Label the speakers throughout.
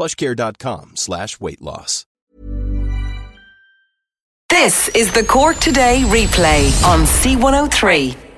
Speaker 1: plushcare.com slash weight loss.
Speaker 2: This is the Cork Today replay on C103.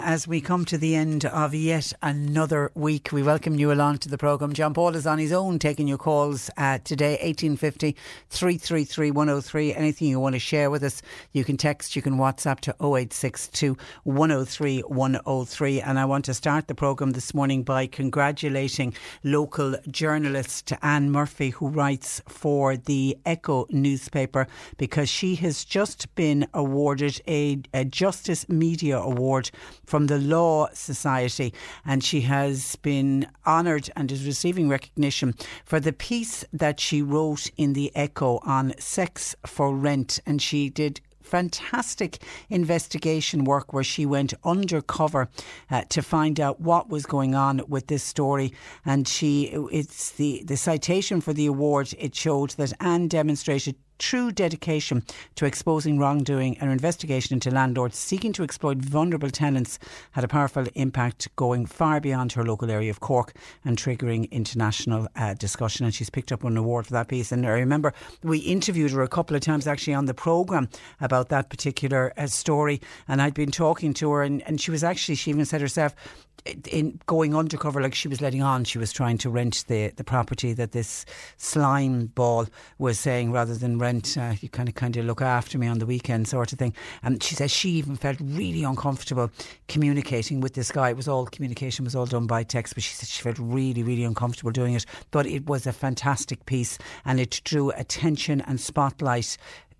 Speaker 3: As we come to the end of yet another week, we welcome you along to the programme. John Paul is on his own taking your calls uh, today, 1850 333 103. Anything you want to share with us, you can text, you can WhatsApp to 0862 103 103. And I want to start the programme this morning by congratulating local journalist Anne Murphy, who writes for the Echo newspaper, because she has just been awarded a, a Justice Media Award from the Law Society, and she has been honoured and is receiving recognition for the piece that she wrote in the Echo on sex for rent, and she did fantastic investigation work where she went undercover uh, to find out what was going on with this story. And she it's the the citation for the award it showed that Anne demonstrated true dedication to exposing wrongdoing and investigation into landlords seeking to exploit vulnerable tenants had a powerful impact going far beyond her local area of Cork and triggering international uh, discussion. And she's picked up an award for that piece. And I remember we interviewed her a couple of times actually on the programme about that particular uh, story. And I'd been talking to her, and, and she was actually, she even said herself, in going undercover, like she was letting on, she was trying to rent the, the property that this slime ball was saying rather than rent. Uh, you kind of kind of look after me on the weekend, sort of thing. And she says she even felt really uncomfortable communicating with this guy. It was all communication was all done by text, but she said she felt really really uncomfortable doing it. But it was a fantastic piece, and it drew attention and spotlight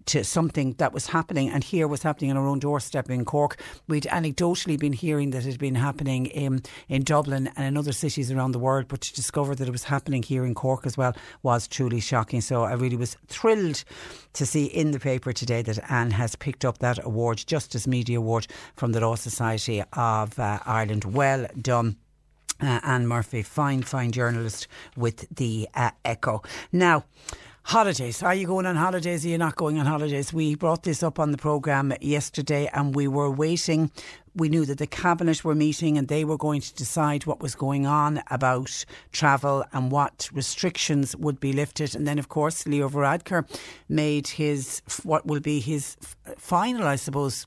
Speaker 3: to something that was happening and here was happening on our own doorstep in Cork. We'd anecdotally been hearing that it had been happening in, in Dublin and in other cities around the world, but to discover that it was happening here in Cork as well was truly shocking. So I really was thrilled to see in the paper today that Anne has picked up that award, Justice Media Award from the Law Society of uh, Ireland. Well done. Uh, Anne Murphy, fine, fine journalist with the uh, Echo. Now, Holidays. Are you going on holidays? Are you not going on holidays? We brought this up on the programme yesterday and we were waiting we knew that the cabinet were meeting and they were going to decide what was going on about travel and what restrictions would be lifted. And then, of course, Leo Varadkar made his what will be his final, I suppose,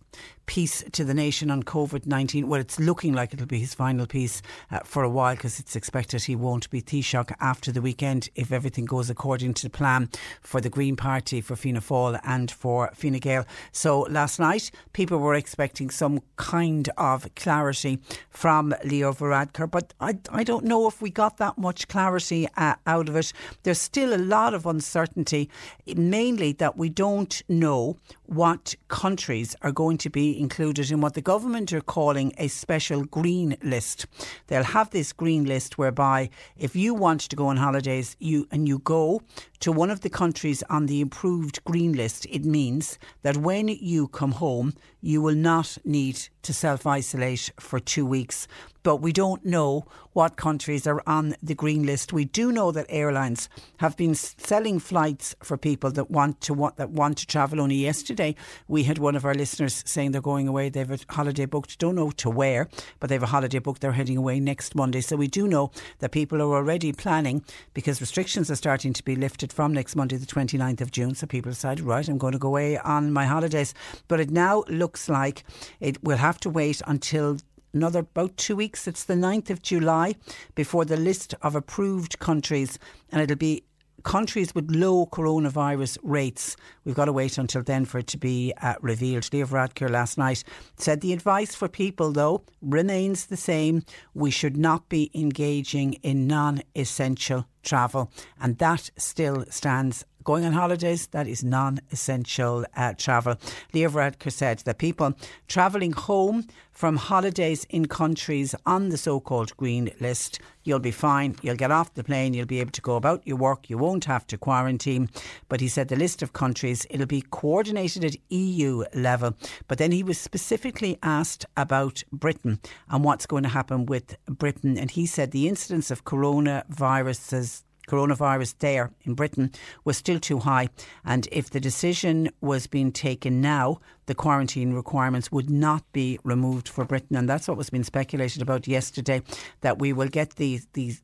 Speaker 3: piece to the nation on COVID 19. Well, it's looking like it'll be his final piece uh, for a while because it's expected he won't be Taoiseach after the weekend if everything goes according to the plan for the Green Party, for Fianna Fáil, and for Fine Gael. So last night, people were expecting some kind of clarity from Leo Varadkar, but I, I don't know if we got that much clarity uh, out of it. There's still a lot of uncertainty, mainly that we don't know what countries are going to be included in what the government are calling a special green list. They'll have this green list whereby if you want to go on holidays you and you go to one of the countries on the improved green list, it means that when you come home, you will not need to self isolate for two weeks but we don't know what countries are on the green list. We do know that airlines have been selling flights for people that want to want, that want to travel. Only yesterday, we had one of our listeners saying they're going away. They have a holiday booked. Don't know to where, but they have a holiday booked. They're heading away next Monday. So we do know that people are already planning because restrictions are starting to be lifted from next Monday, the 29th of June. So people decided, right, I'm going to go away on my holidays. But it now looks like it will have to wait until another about two weeks. It's the 9th of July before the list of approved countries, and it'll be countries with low coronavirus rates. We've got to wait until then for it to be uh, revealed. Leo Varadkar last night said the advice for people, though, remains the same. We should not be engaging in non essential travel, and that still stands going on holidays, that is non essential uh, travel. Leo Varadkar said that people travelling home from holidays in countries on the so called green list, you'll be fine. You'll get off the plane, you'll be able to go about your work, you won't have to quarantine. But he said the list of countries, it'll be coordinated at EU level. But then he was specifically asked about Britain and what's going to happen with Britain. And he said the incidence of coronaviruses coronavirus there in Britain was still too high. And if the decision was being taken now, the quarantine requirements would not be removed for Britain. And that's what was being speculated about yesterday, that we will get these, these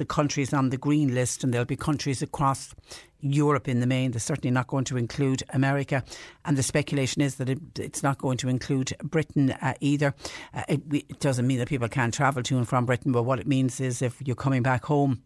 Speaker 3: the countries on the green list, and there'll be countries across Europe in the main. They're certainly not going to include America, and the speculation is that it, it's not going to include Britain uh, either. Uh, it, it doesn't mean that people can't travel to and from Britain, but what it means is if you're coming back home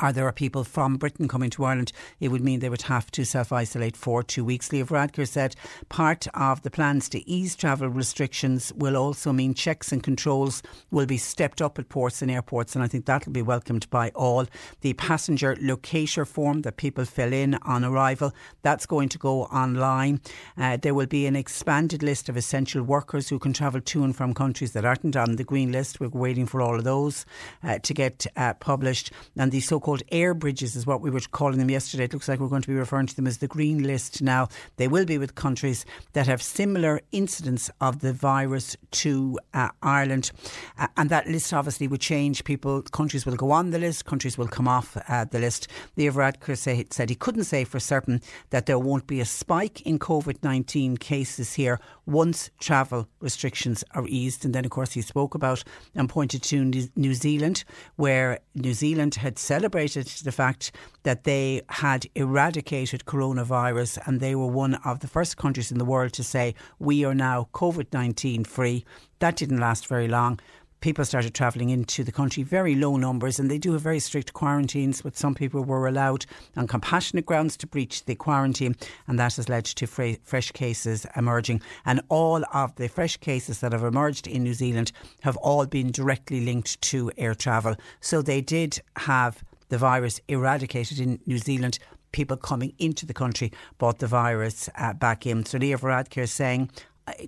Speaker 3: or there are people from Britain coming to Ireland, it would mean they would have to self isolate for two weeks. Leo Varadkar said part of the plans to ease travel restrictions will also mean checks and controls will be stepped up at ports and airports, and I think that will be welcomed by all. The passenger locator form that people fill in on arrival, that's going to go online. Uh, there will be an expanded list of essential workers who can travel to and from countries that aren't on the green list. We're waiting for all of those uh, to get uh, published. And the so called air bridges is what we were calling them yesterday. It looks like we're going to be referring to them as the green list now. They will be with countries that have similar incidence of the virus to uh, Ireland. Uh, and that list obviously would change. People, countries will go on the list, countries will come off uh, the list. Leo Varadkar said he couldn't say for certain that there won't be a spike in COVID 19 cases here once travel restrictions are eased. And then, of course, he spoke about and pointed to New Zealand, where New Zealand had celebrated the fact that they had eradicated coronavirus and they were one of the first countries in the world to say, we are now COVID 19 free. That didn't last very long people started travelling into the country, very low numbers, and they do have very strict quarantines, but some people were allowed on compassionate grounds to breach the quarantine, and that has led to fresh cases emerging. And all of the fresh cases that have emerged in New Zealand have all been directly linked to air travel. So they did have the virus eradicated in New Zealand people coming into the country brought the virus uh, back in. So Leo Varadkar is saying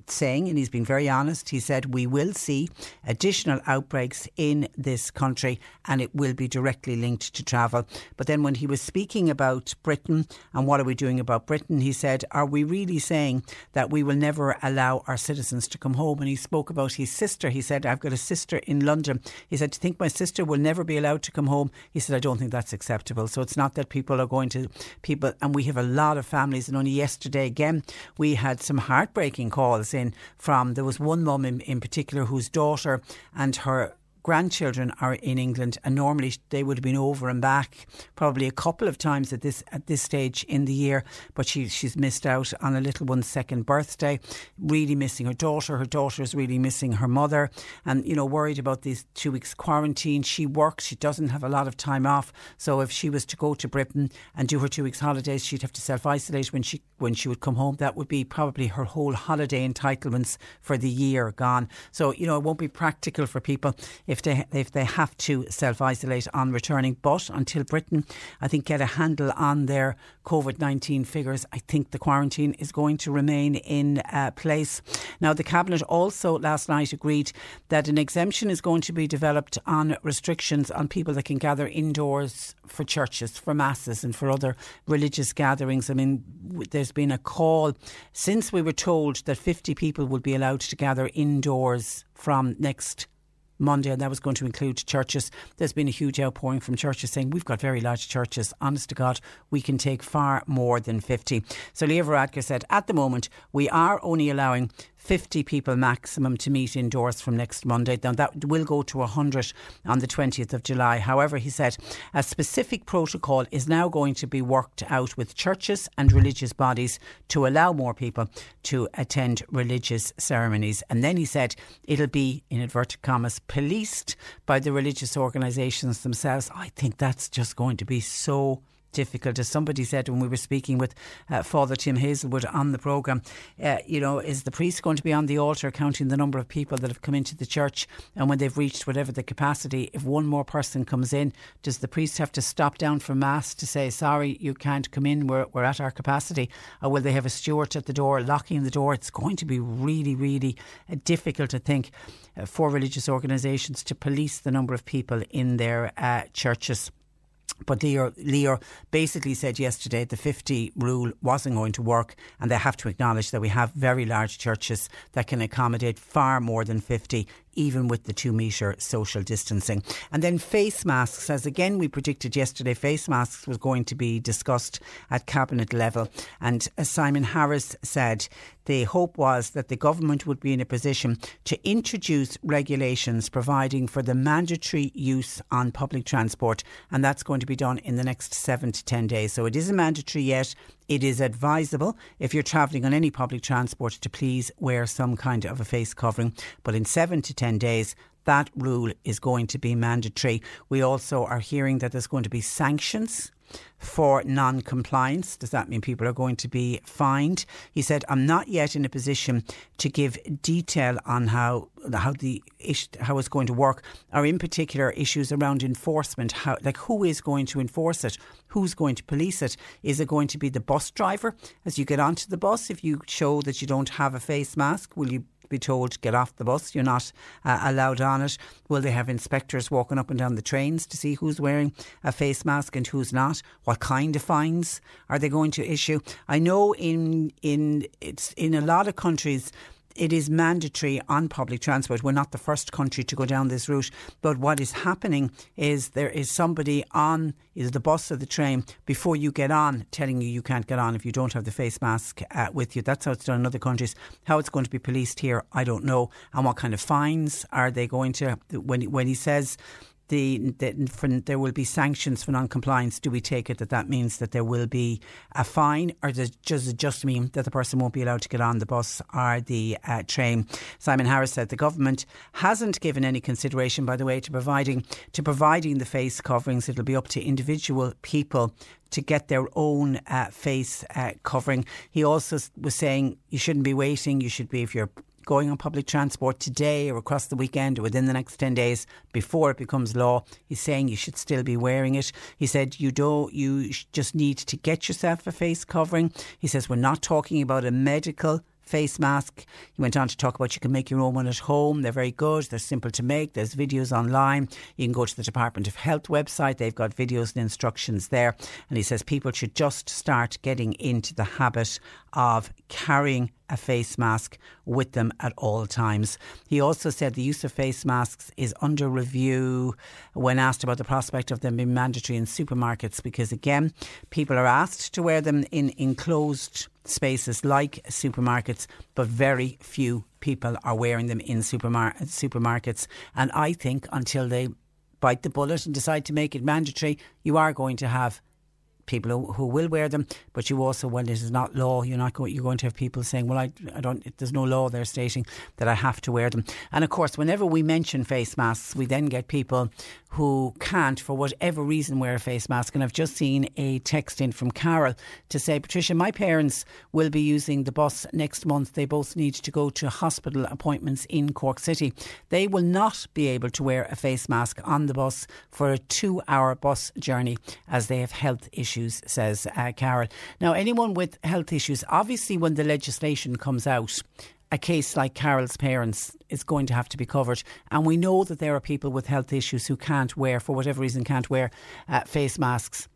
Speaker 3: saying, and he's been very honest, he said, we will see additional outbreaks in this country and it will be directly linked to travel. But then when he was speaking about Britain and what are we doing about Britain, he said, are we really saying that we will never allow our citizens to come home? And he spoke about his sister. He said, I've got a sister in London. He said, to think my sister will never be allowed to come home? He said, I don't think that's acceptable. So it's not that people are going to, people, and we have a lot of families. And only yesterday, again, we had some heartbreaking calls calls in from there was one mum in, in particular whose daughter and her grandchildren are in England, and normally they would have been over and back probably a couple of times at this at this stage in the year. But she she's missed out on a little one's second birthday, really missing her daughter. Her daughter is really missing her mother, and you know worried about these two weeks quarantine. She works; she doesn't have a lot of time off. So if she was to go to Britain and do her two weeks holidays, she'd have to self isolate when she when she would come home. That would be probably her whole holiday entitlements for the year gone. So you know it won't be practical for people if they if they have to self isolate on returning. But until Britain, I think, get a handle on their COVID nineteen figures, I think the quarantine is going to remain in uh, place. Now, the cabinet also last night agreed that an exemption is going to be developed on restrictions on people that can gather indoors for churches, for masses, and for other religious gatherings. I mean, there's been a call since we were told that 50 people would be allowed to gather indoors from next Monday, and that was going to include churches. There's been a huge outpouring from churches saying we've got very large churches. Honest to God, we can take far more than 50. So Leo Varadkar said, at the moment, we are only allowing 50 people maximum to meet indoors from next Monday. Now, that will go to 100 on the 20th of July. However, he said a specific protocol is now going to be worked out with churches and religious bodies to allow more people to attend religious ceremonies. And then he said it'll be, in inverted commas, policed by the religious organisations themselves. I think that's just going to be so difficult. As somebody said when we were speaking with uh, Father Tim Hazelwood on the programme, uh, you know, is the priest going to be on the altar counting the number of people that have come into the church and when they've reached whatever the capacity, if one more person comes in, does the priest have to stop down for Mass to say, sorry, you can't come in, we're, we're at our capacity? Or will they have a steward at the door locking the door? It's going to be really, really uh, difficult to think uh, for religious organisations to police the number of people in their uh, churches. But Leo, Leo basically said yesterday the 50 rule wasn't going to work, and they have to acknowledge that we have very large churches that can accommodate far more than 50 even with the two metre social distancing. And then face masks, as again we predicted yesterday, face masks was going to be discussed at cabinet level. And as Simon Harris said, the hope was that the government would be in a position to introduce regulations providing for the mandatory use on public transport, and that's going to be done in the next seven to ten days. So it isn't mandatory yet. It is advisable if you're travelling on any public transport to please wear some kind of a face covering. But in seven to 10 days, that rule is going to be mandatory. We also are hearing that there's going to be sanctions for non compliance. Does that mean people are going to be fined? He said, I'm not yet in a position to give detail on how how the how it's going to work, or in particular issues around enforcement. How like who is going to enforce it? Who's going to police it? Is it going to be the bus driver as you get onto the bus? If you show that you don't have a face mask, will you be told get off the bus. You're not uh, allowed on it. Will they have inspectors walking up and down the trains to see who's wearing a face mask and who's not? What kind of fines are they going to issue? I know in in it's in a lot of countries it is mandatory on public transport. We're not the first country to go down this route, but what is happening is there is somebody on either the bus or the train before you get on telling you you can't get on if you don't have the face mask uh, with you. That's how it's done in other countries. How it's going to be policed here, I don't know. And what kind of fines are they going to when when he says the, the for, there will be sanctions for non-compliance. Do we take it that that means that there will be a fine, or does, does it just mean that the person won't be allowed to get on the bus or the uh, train? Simon Harris said the government hasn't given any consideration, by the way, to providing to providing the face coverings. It'll be up to individual people to get their own uh, face uh, covering. He also was saying you shouldn't be waiting. You should be if you're going on public transport today or across the weekend or within the next 10 days before it becomes law. He's saying you should still be wearing it. He said you don't, you just need to get yourself a face covering. He says we're not talking about a medical face mask. He went on to talk about you can make your own one at home. They're very good. They're simple to make. There's videos online. You can go to the Department of Health website. They've got videos and instructions there. And he says people should just start getting into the habit of carrying a face mask with them at all times. He also said the use of face masks is under review when asked about the prospect of them being mandatory in supermarkets because, again, people are asked to wear them in enclosed spaces like supermarkets, but very few people are wearing them in supermar- supermarkets. And I think until they bite the bullet and decide to make it mandatory, you are going to have people who, who, will wear them, but you also, when it is not law, you're not going, you're going to have people saying, well, I, I don't, there's no law there stating that I have to wear them. And of course, whenever we mention face masks, we then get people who can't, for whatever reason, wear a face mask. And I've just seen a text in from Carol to say, Patricia, my parents will be using the bus next month. They both need to go to hospital appointments in Cork City. They will not be able to wear a face mask on the bus for a two hour bus journey as they have health issues, says uh, Carol. Now, anyone with health issues, obviously, when the legislation comes out, a case like Carol's parents is going to have to be covered. And we know that there are people with health issues who can't wear, for whatever reason, can't wear uh, face masks.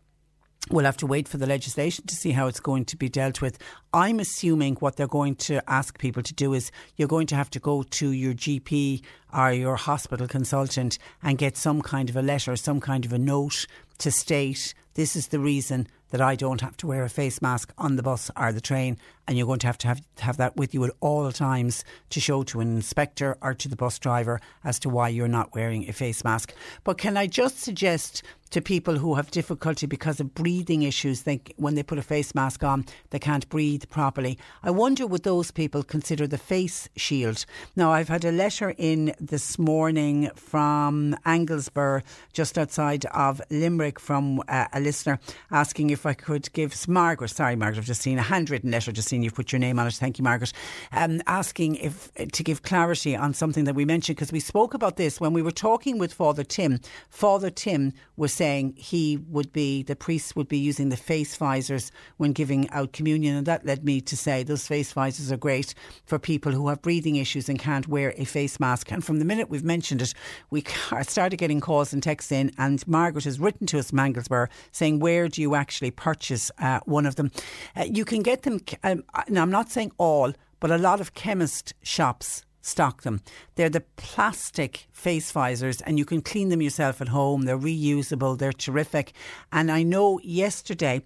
Speaker 3: We'll have to wait for the legislation to see how it's going to be dealt with. I'm assuming what they're going to ask people to do is you're going to have to go to your GP or your hospital consultant and get some kind of a letter, some kind of a note to state this is the reason that I don't have to wear a face mask on the bus or the train, and you're going to have to have, have that with you at all times to show to an inspector or to the bus driver as to why you're not wearing a face mask. But can I just suggest to people who have difficulty because of breathing issues, think when they put a face mask on, they can't breathe properly. I wonder would those people consider the face shield? Now, I've had a letter in this morning from Anglesborough, just outside of Limerick from uh, a listener asking if I could give Margaret, sorry, Margaret, I've just seen a handwritten letter, just seen you've put your name on it. Thank you, Margaret. Um, asking if to give clarity on something that we mentioned because we spoke about this when we were talking with Father Tim. Father Tim was saying he would be, the priests would be using the face visors when giving out communion, and that led me to say those face visors are great for people who have breathing issues and can't wear a face mask. And from the minute we've mentioned it, we started getting calls and texts in, and Margaret has written to us, Manglesborough, saying, Where do you actually purchase uh, one of them? Uh, you can get them, um, now I'm not saying all, but a lot of chemist shops stock them. They're the plastic face visors and you can clean them yourself at home. They're reusable, they're terrific. And I know yesterday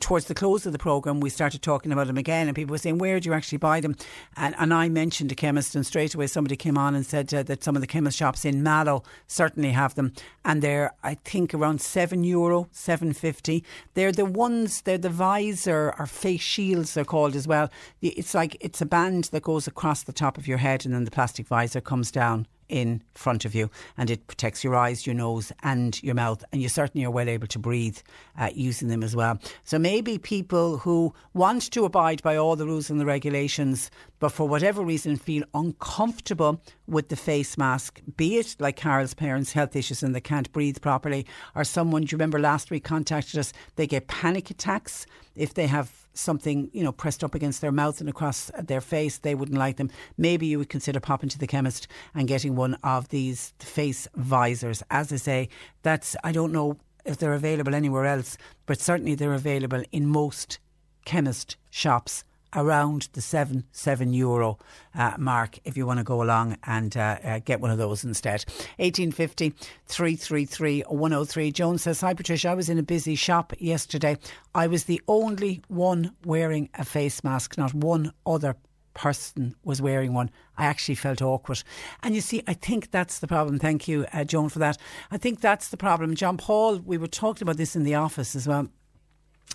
Speaker 3: towards the close of the programme, we started talking about them again, and people were saying, Where do you actually buy them? And, and I mentioned a chemist, and straight away somebody came on and said uh, that some of the chemist shops in Mallow certainly have them, and they're, I think, around seven euro, seven fifty. They're the ones, they're the visor or face shields, they're called as well. It's like it's a band that goes across the top of your head, and then the plastic visor comes down in front of you and it protects your eyes, your nose, and your mouth. And you certainly are well able to breathe uh, using them as well. So maybe people who want to abide by all the rules and the regulations, but for whatever reason feel uncomfortable with the face mask, be it like Carol's parents' health issues and they can't breathe properly, or someone, do you remember last week contacted us, they get panic attacks if they have something, you know, pressed up against their mouth and across their face, they wouldn't like them. Maybe you would consider popping to the chemist and getting one of these face visors. As I say, that's, I don't know if they're available anywhere else, but certainly they're available in most chemist shops around the seven seven euro uh, mark if you want to go along and uh, uh, get one of those instead. 1850 333 103. Joan says, Hi Patricia, I was in a busy shop yesterday. I was the only one wearing a face mask, not one other person was wearing one. I actually felt awkward. And you see, I think that's the problem. Thank you, uh, Joan, for that. I think that's the problem. John Paul, we were talking about this in the office as well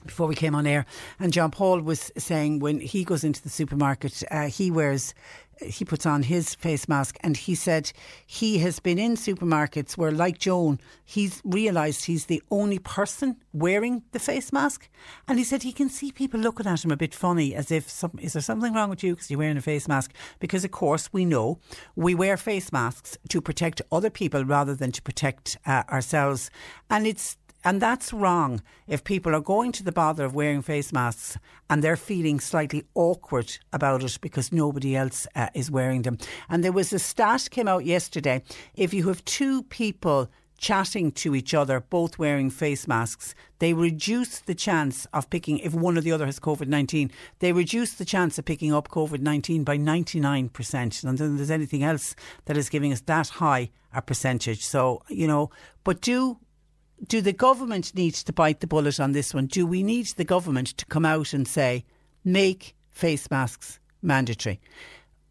Speaker 3: before we came on air, and John Paul was saying when he goes into the supermarket, uh, he wears. He puts on his face mask and he said he has been in supermarkets where, like Joan, he's realised he's the only person wearing the face mask. And he said he can see people looking at him a bit funny as if, some, is there something wrong with you because you're wearing a face mask? Because, of course, we know we wear face masks to protect other people rather than to protect uh, ourselves. And it's and that's wrong if people are going to the bother of wearing face masks and they're feeling slightly awkward about it because nobody else uh, is wearing them. And there was a stat came out yesterday. If you have two people chatting to each other, both wearing face masks, they reduce the chance of picking, if one or the other has COVID 19, they reduce the chance of picking up COVID 19 by 99%. And then there's anything else that is giving us that high a percentage. So, you know, but do do the government need to bite the bullet on this one? Do we need the government to come out and say, make face masks mandatory?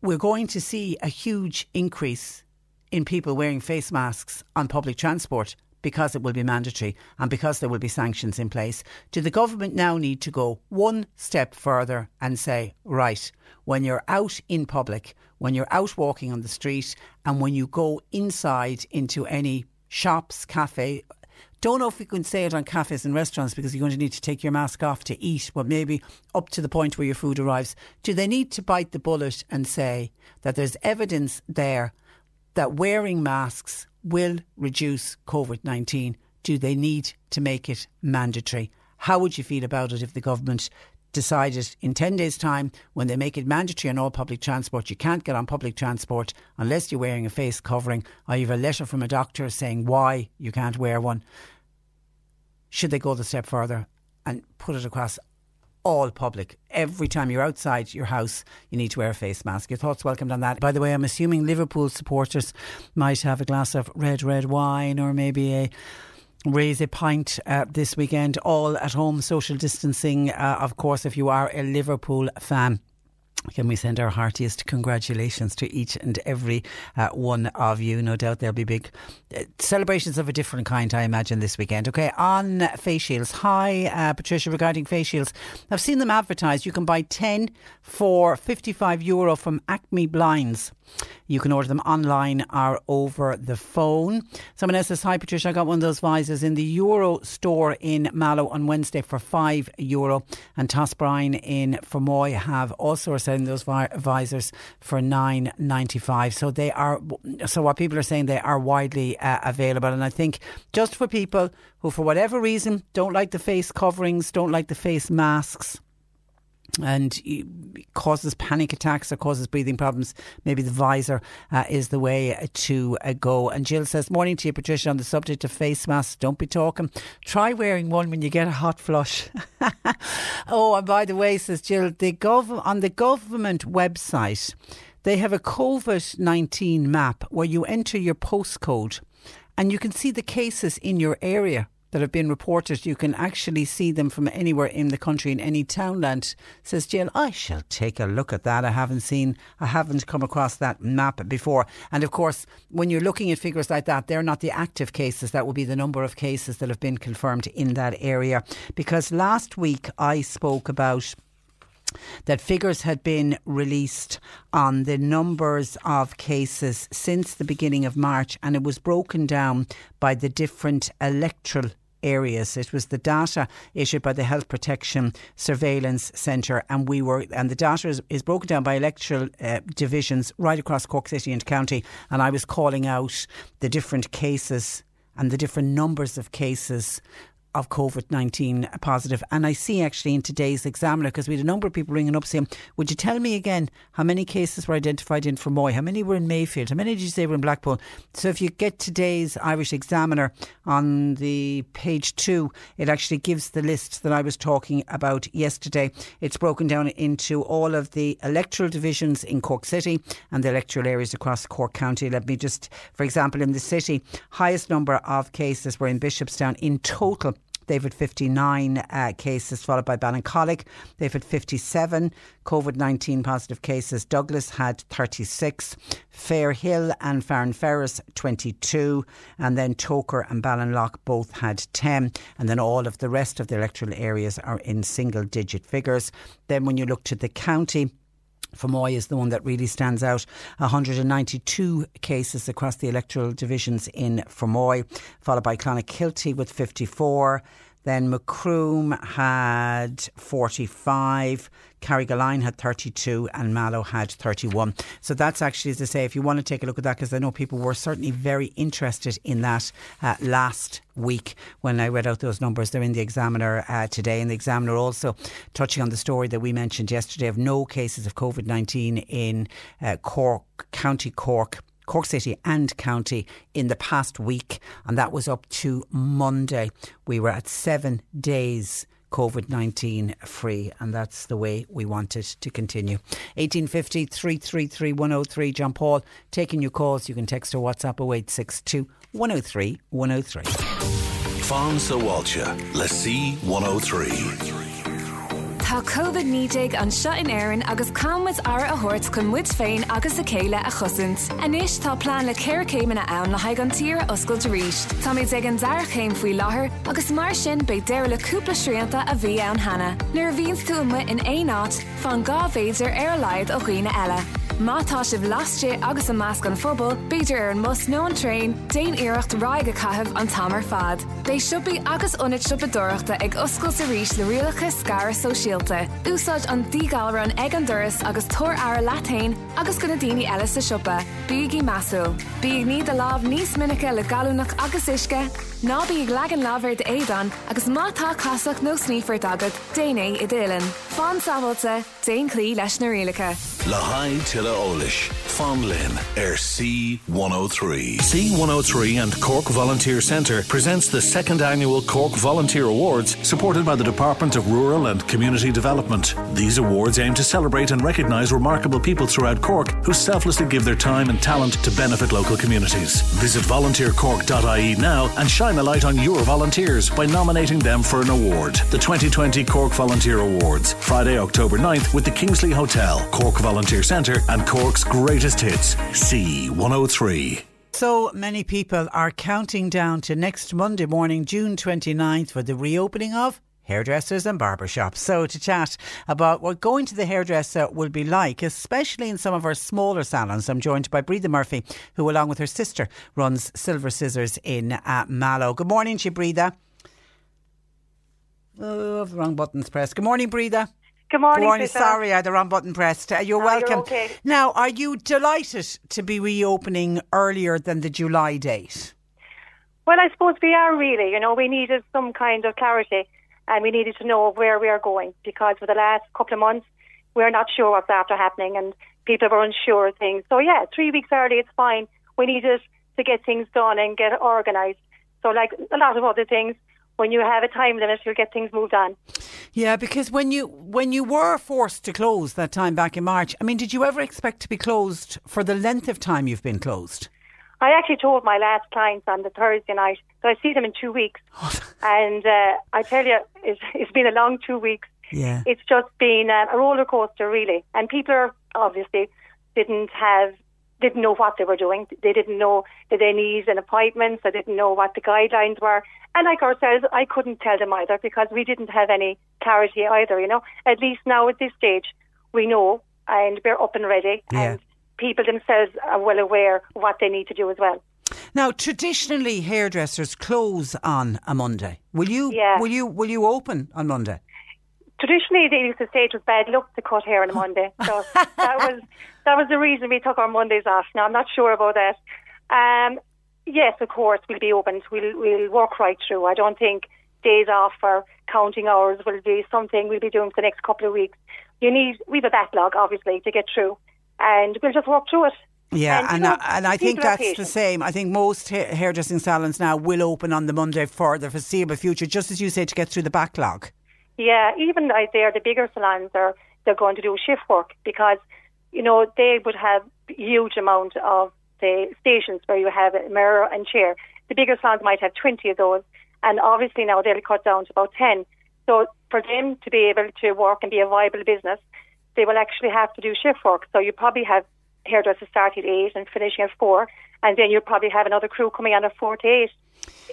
Speaker 3: We're going to see a huge increase in people wearing face masks on public transport because it will be mandatory and because there will be sanctions in place. Do the government now need to go one step further and say, right, when you're out in public, when you're out walking on the street, and when you go inside into any shops, cafe, don't know if we can say it on cafes and restaurants because you're going to need to take your mask off to eat, but maybe up to the point where your food arrives. Do they need to bite the bullet and say that there's evidence there that wearing masks will reduce COVID 19? Do they need to make it mandatory? How would you feel about it if the government decided in 10 days' time, when they make it mandatory on all public transport, you can't get on public transport unless you're wearing a face covering, or you have a letter from a doctor saying why you can't wear one. Should they go the step further and put it across all public. Every time you're outside your house, you need to wear a face mask. Your thoughts welcomed on that. By the way, I'm assuming Liverpool supporters might have a glass of red, red wine or maybe a raise a pint uh, this weekend, all at home, social distancing, uh, of course, if you are a Liverpool fan. Can we send our heartiest congratulations to each and every uh, one of you? No doubt there'll be big uh, celebrations of a different kind, I imagine, this weekend. Okay, on face shields. Hi, uh, Patricia, regarding face shields. I've seen them advertised. You can buy 10 for 55 euro from Acme Blinds. You can order them online or over the phone. Someone else says, Hi Patricia, I got one of those visors in the Euro store in Mallow on Wednesday for five euro. And Tosbrine in Fermoy have also are selling those vi- visors for nine ninety five. So they are so what people are saying they are widely uh, available. And I think just for people who for whatever reason don't like the face coverings, don't like the face masks and causes panic attacks or causes breathing problems, maybe the visor uh, is the way to uh, go. And Jill says, Morning to you, Patricia, on the subject of face masks. Don't be talking. Try wearing one when you get a hot flush. oh, and by the way, says Jill, the gov- on the government website, they have a COVID 19 map where you enter your postcode and you can see the cases in your area that have been reported. You can actually see them from anywhere in the country, in any townland. Says Jill, I shall take a look at that. I haven't seen, I haven't come across that map before. And of course, when you're looking at figures like that, they're not the active cases. That will be the number of cases that have been confirmed in that area. Because last week I spoke about that figures had been released on the numbers of cases since the beginning of March, and it was broken down by the different electoral areas. It was the data issued by the Health Protection Surveillance Centre, and we were and the data is, is broken down by electoral uh, divisions right across Cork City and County. And I was calling out the different cases and the different numbers of cases of COVID 19 positive. And I see actually in today's examiner, because we had a number of people ringing up saying, Would you tell me again how many cases were identified in Fermoy? How many were in Mayfield? How many did you say were in Blackpool? So if you get today's Irish examiner on the page two, it actually gives the list that I was talking about yesterday. It's broken down into all of the electoral divisions in Cork City and the electoral areas across Cork County. Let me just, for example, in the city, highest number of cases were in Bishopstown in total. They've had 59 uh, cases, followed by Ballincollig. They've had 57 COVID 19 positive cases. Douglas had 36. Fairhill and Farranferris 22. And then Togher and Ballinlough both had 10. And then all of the rest of the electoral areas are in single digit figures. Then when you look to the county, Fermoy is the one that really stands out. 192 cases across the electoral divisions in Fermoy, followed by Clonakilty with 54. Then Macroom had 45. Carrigaline had 32 and Mallow had 31. So that's actually, as I say, if you want to take a look at that, because I know people were certainly very interested in that uh, last week when I read out those numbers. They're in the Examiner uh, today. And the Examiner also touching on the story that we mentioned yesterday of no cases of COVID 19 in uh, Cork, County Cork. Cork City and County in the past week, and that was up to Monday. We were at seven days COVID 19 free, and that's the way we want it to continue. 1850 333 103. John Paul, taking your calls. You can text or WhatsApp 0862 103 103.
Speaker 4: Fan sa Walcha, le 103.
Speaker 5: Tá COVID nídig an seo in airan agus cámid ar a thuirt chun muid féin agus a céile a chusint. Anis tá plán le céir céimena ann le haig an tír oscail de ríist. Tá mé ag an deir chéim faoi láthair agus mar sin be deir leúpla sríanta a bhí an hena. Nuair víns túma in éát fan gáhéidir ar leid ó chuoine eile. Mátá sib lasté agus a meas an fphobal, beidir ar an mus nó an trein, déon iirecht raige caihamh an tamar fad. Bei siúpi agus onid sipadúachta ag oscail sa ríis le rialacha scar sosiálta. Úsáid an dígalran ag an duras agus tór air latain agus gona daoine eile sa sipa. Bíí measú. Bí ní a láb níos minice le galúnach agus isce, nábí ag legan lábhar édan agus mátá casach nó snífir agad déine i ddélan. Fá sabalta, déon clí leis na rialacha.
Speaker 4: Le haid tuile ólis, Lynn, Air C103. C103 and Cork Volunteer Centre presents the second annual Cork Volunteer Awards supported by the Department of Rural and Community Development. These awards aim to celebrate and recognise remarkable people throughout Cork who selflessly give their time and talent to benefit local communities. Visit volunteercork.ie now and Shine a light on your volunteers by nominating them for an award. The 2020 Cork Volunteer Awards, Friday, October 9th, with the Kingsley Hotel, Cork Volunteer Centre, and Cork's greatest hits, C103.
Speaker 3: So many people are counting down to next Monday morning, June 29th, for the reopening of hairdressers and barbershops. So, to chat about what going to the hairdresser will be like, especially in some of our smaller salons, I'm joined by Breatha Murphy, who, along with her sister, runs Silver Scissors in uh, Mallow. Good morning to you, Breatha. Oh, the wrong buttons pressed. Good morning, Breatha.
Speaker 6: Good morning.
Speaker 3: Good morning. Sorry, I had the wrong button pressed. Uh, you're
Speaker 6: No,
Speaker 3: welcome.
Speaker 6: you're okay.
Speaker 3: Now, are you delighted to be reopening earlier than the July date?
Speaker 6: Well, I suppose we are really. You know, we needed some kind of clarity, and we needed to know where we are going because for the last couple of months, we're not sure what's after happening, and people were unsure of things. So yeah, three weeks early, it's fine. We needed to get things done and get organised. So, like a lot of other things, when you have a time limit, you'll get things moved on.
Speaker 3: Yeah, because when you when you were forced to close that time back in March, I mean, did you ever expect to be closed for the length of time you've been closed?
Speaker 6: I actually told my last clients on the Thursday night that I see them in two weeks, and uh, I tell you, it's, it's been a long two weeks.
Speaker 3: Yeah.
Speaker 6: It's just been a roller coaster, really, and people are obviously didn't have didn't know what they were doing. They didn't know that they need an appointment. They didn't know what the guidelines were. And like ourselves, I couldn't tell them either because we didn't have any clarity either. You know, at least now at this stage, we know and we're up and ready,
Speaker 3: Yeah.
Speaker 6: and people themselves are well aware what they need to do as well.
Speaker 3: Now, traditionally, hairdressers close on a Monday. Will you?
Speaker 6: Yeah.
Speaker 3: Will you? Will you open on Monday?
Speaker 6: Traditionally they used to say it was bad luck to cut hair on a Monday. So that was that was the reason we took our Mondays off. Now I'm not sure about that. Um, yes, of course we'll be open. We'll we'll work right through. I don't think days off or counting hours will be something we'll be doing for the next couple of weeks. You need we've a backlog obviously to get through, and we'll just work through it.
Speaker 3: Yeah,
Speaker 6: And,
Speaker 3: and
Speaker 6: know,
Speaker 3: I, and I think that's the same. I think most ha- hairdressing salons now will open on the Monday for the foreseeable future, just as you say, to get through the backlog.
Speaker 6: Yeah, even out there, the bigger salons are they're going to do shift work because you know they would have huge amount of the stations where you have a mirror and chair. The bigger salons might have twenty of those, and obviously now they'll cut down to about ten. So for them to be able to work and be a viable business, they will actually have to do shift work. So you probably have hairdressers starting at eight and finishing at four, and then you'll probably have another crew coming on at four to eight,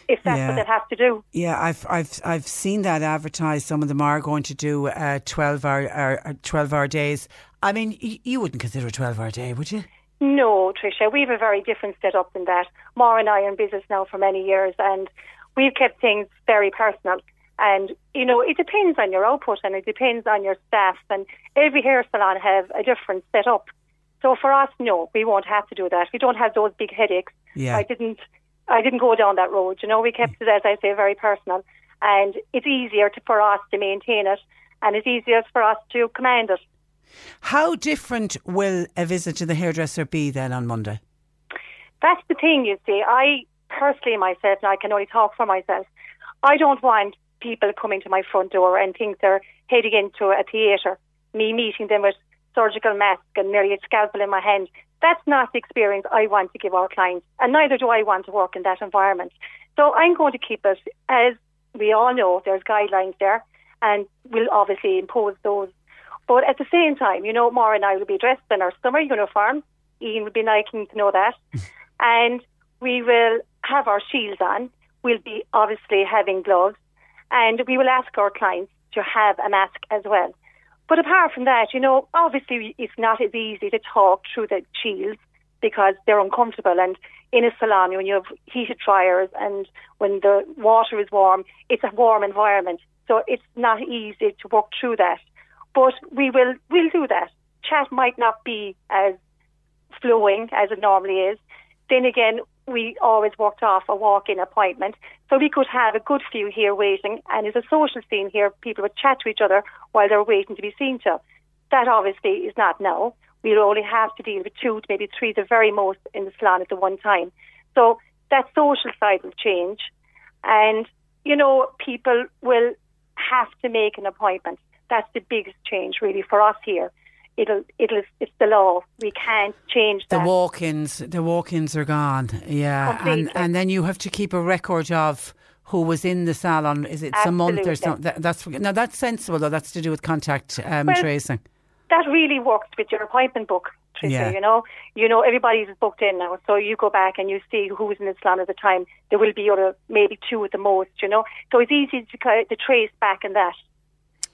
Speaker 6: if that's
Speaker 3: Yeah.
Speaker 6: what they'll have to do.
Speaker 3: Yeah, I've I've I've seen that advertised. Some of them are going to do uh, twelve hour uh, twelve hour days. I mean, y- you wouldn't consider a twelve hour day, would you?
Speaker 6: No, Tricia, we have a very different setup than that. Maura and I are in business now for many years, and we've kept things very personal. And you know, it depends on your output, and it depends on your staff. And every hair salon have a different setup. So for us, no, we won't have to do that. We don't have those big headaches.
Speaker 3: Yeah.
Speaker 6: I didn't. I didn't go down that road. You know, we kept it, as I say, very personal, and it's easier to, for us to maintain it, and it's easier for us to command it.
Speaker 3: How different will a visit to the hairdresser be then on Monday?
Speaker 6: That's the thing, you see. I personally myself, and I can only talk for myself, I don't want people coming to my front door and think they're heading into a theatre, me meeting them with surgical mask and nearly a scalpel in my hand. That's not the experience I want to give our clients, and neither do I want to work in that environment. So I'm going to keep it as we all know there's guidelines there, and we'll obviously impose those. But at the same time, you know, Maura and I will be dressed in our summer uniform. Ian will be liking to know that. and we will have our shields on. We'll be obviously having gloves. And we will ask our clients to have a mask as well. But apart from that, you know, obviously it's not as easy to talk through the shields because they're uncomfortable. And in a salon, when you have heated dryers and when the water is warm, it's a warm environment. So it's not easy to walk through that. But we will we'll do that. Chat might not be as flowing as it normally is. Then again, we always worked off a walk-in appointment, so we could have a good few here waiting. And as a social scene here, people would chat to each other while they're waiting to be seen to. That obviously is not now. We'll only have to deal with two, to maybe three, the very most in the salon at the one time. So that social side will change, and you know, people will have to make an appointment. That's the biggest change, really, for us here. It'll it'll it's the law. We can't change
Speaker 3: The walk-ins, the walk-ins are gone. Yeah, and
Speaker 6: Completely.
Speaker 3: and then you have to keep a record of who was in the salon. Is it a month or something? That, that's now that's sensible though. That's to do with contact um,
Speaker 6: Well,
Speaker 3: tracing.
Speaker 6: that really works with your appointment book, Tricia.
Speaker 3: Yeah.
Speaker 6: You know, you know everybody's booked in now, so you go back and you see who was in the salon at the time. There will be other, maybe two at the most. You know, so it's easy to, to trace back in that.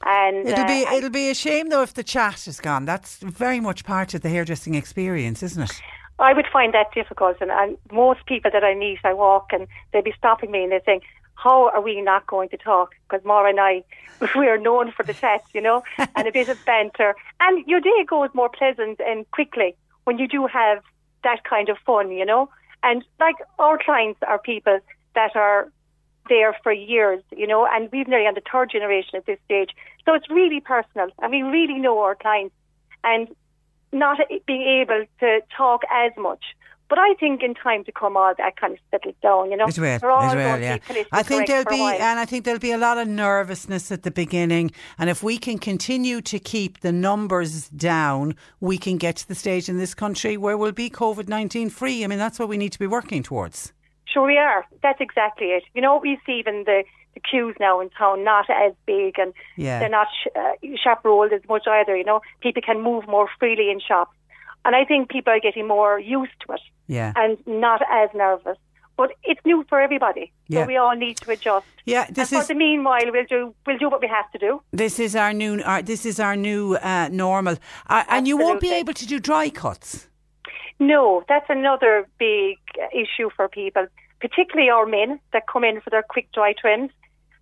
Speaker 6: And
Speaker 3: It'll
Speaker 6: uh,
Speaker 3: be it'll be a shame though if the chat is gone. That's very much part of the hairdressing experience, isn't it?
Speaker 6: I would find that difficult, and, and most people that I meet, I walk and they'll be stopping me and they're saying, "How are we not going to talk?" Because Maura and I, we are known for the chat, you know, and a bit of banter, and your day goes more pleasant and quickly when you do have that kind of fun, you know. And like our clients are people that are there for years, you know, and we've nearly on the third generation at this stage, so it's really personal, and we really know our clients, and not being able to talk as much. But I think in time to come, all that kind of settles down. You know, We're all
Speaker 3: it will, yeah. I think there'll be, and I think there'll be a lot of nervousness at the beginning. And if we can continue to keep the numbers down, we can get to the stage in this country where we'll be COVID nineteen free. I mean, that's what we need to be working towards.
Speaker 6: Sure, we are. That's exactly it. You know, we see even the, the queues now in town not as big, and
Speaker 3: Yeah.
Speaker 6: they're not sh- uh, shop rolled as much either. You know, people can move more freely in shops, and I think people are getting more used to it
Speaker 3: Yeah.
Speaker 6: and not as nervous. But it's new for everybody,
Speaker 3: Yeah.
Speaker 6: we all need to adjust.
Speaker 3: Yeah,
Speaker 6: and
Speaker 3: this
Speaker 6: for
Speaker 3: is
Speaker 6: the meanwhile, we'll do we'll do what we have to do.
Speaker 3: this is our new our, this is our new uh, normal, uh, and you won't be able to do dry cuts.
Speaker 6: No, that's another big issue for people, particularly our men that come in for their quick dry trims.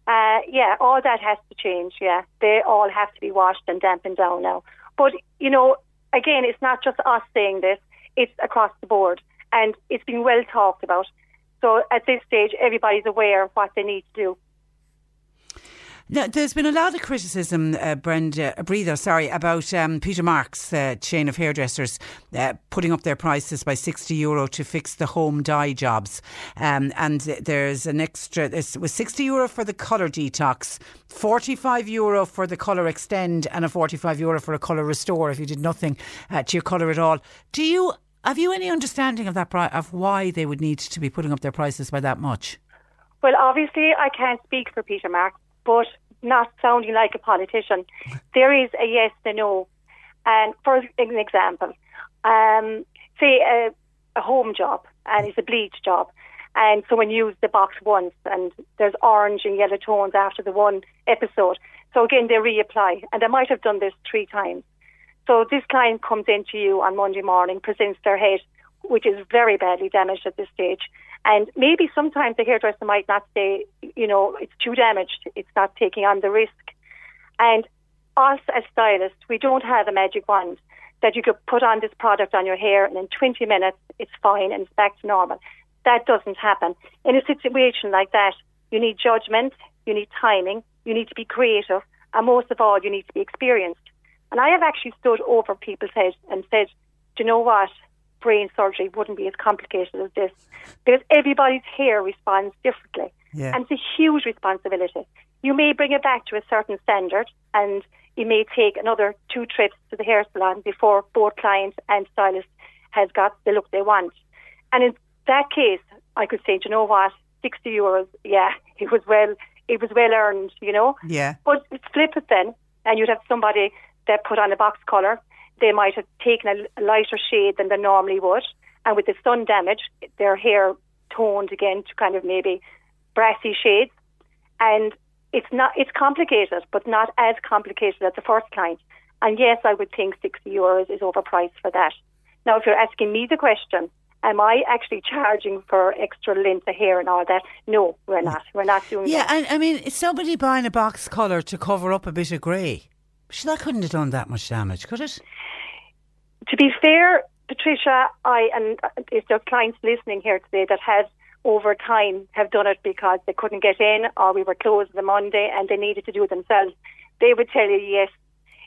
Speaker 6: Uh, yeah, all that has to change. Yeah, they all have to be washed and dampened down now. But you know, again, it's not just us saying this; it's across the board, and it's been well talked about. So at this stage, everybody's aware of what they need to do.
Speaker 3: Now, there's been a lot of criticism, uh, Brenda, uh, Breather, sorry, about um, Peter Mark's uh, chain of hairdressers uh, putting up their prices by 60 euro to fix the home dye jobs. Um, and there's an extra, it was 60 euro for the colour detox, 45 euro for the colour extend, and a 45 euro for a colour restore if you did nothing uh, to your colour at all. Do you have you any understanding of that, of why they would need to be putting up their prices by that much?
Speaker 6: Well, obviously, I can't speak for Peter Mark, but not sounding like a politician, there is a yes and no. And for an example, um, say a, a home job and it's a bleach job, and someone used the box once, and there's orange and yellow tones after the one episode. So again, they reapply, and they might have done this three times. So this client comes into you on Monday morning, presents their head, which is very badly damaged at this stage. And maybe sometimes the hairdresser might not say, you know, it's too damaged, it's not taking on the risk. And us as stylists, we don't have a magic wand that you could put on this product on your hair and in 20 minutes it's fine and it's back to normal. That doesn't happen. In a situation like that, you need judgment, you need timing, you need to be creative, and most of all, you need to be experienced. And I have actually stood over people's heads and said, do you know what? Brain surgery wouldn't be as complicated as this because everybody's hair responds differently.
Speaker 3: Yeah.
Speaker 6: And it's a huge responsibility. You may bring it back to a certain standard and you may take another two trips to the hair salon before both client and stylist has got the look they want. And in that case, I could say, do you know what? 60 euros, yeah, it was well, it was well earned, you know?
Speaker 3: Yeah.
Speaker 6: But flip it then, and you'd have somebody that put on a box colour. They might have taken a lighter shade than they normally would, and with the sun damage, their hair toned again to kind of maybe brassy shades. And it's not it's complicated, but not as complicated as the first client. And yes, I would think 60 euros is overpriced for that. Now, if you're asking me the question, am I actually charging for extra length of hair and all that? No, we're not. We're not doing
Speaker 3: Yeah,
Speaker 6: that.
Speaker 3: and I mean, is somebody buying a box colour to cover up a bit of grey, sure, that couldn't have done that much damage, could it?
Speaker 6: to be fair, Patricia, I and uh, if there are clients listening here today that have over time have done it because they couldn't get in or we were closed the Monday and they needed to do it themselves, they would tell you yes.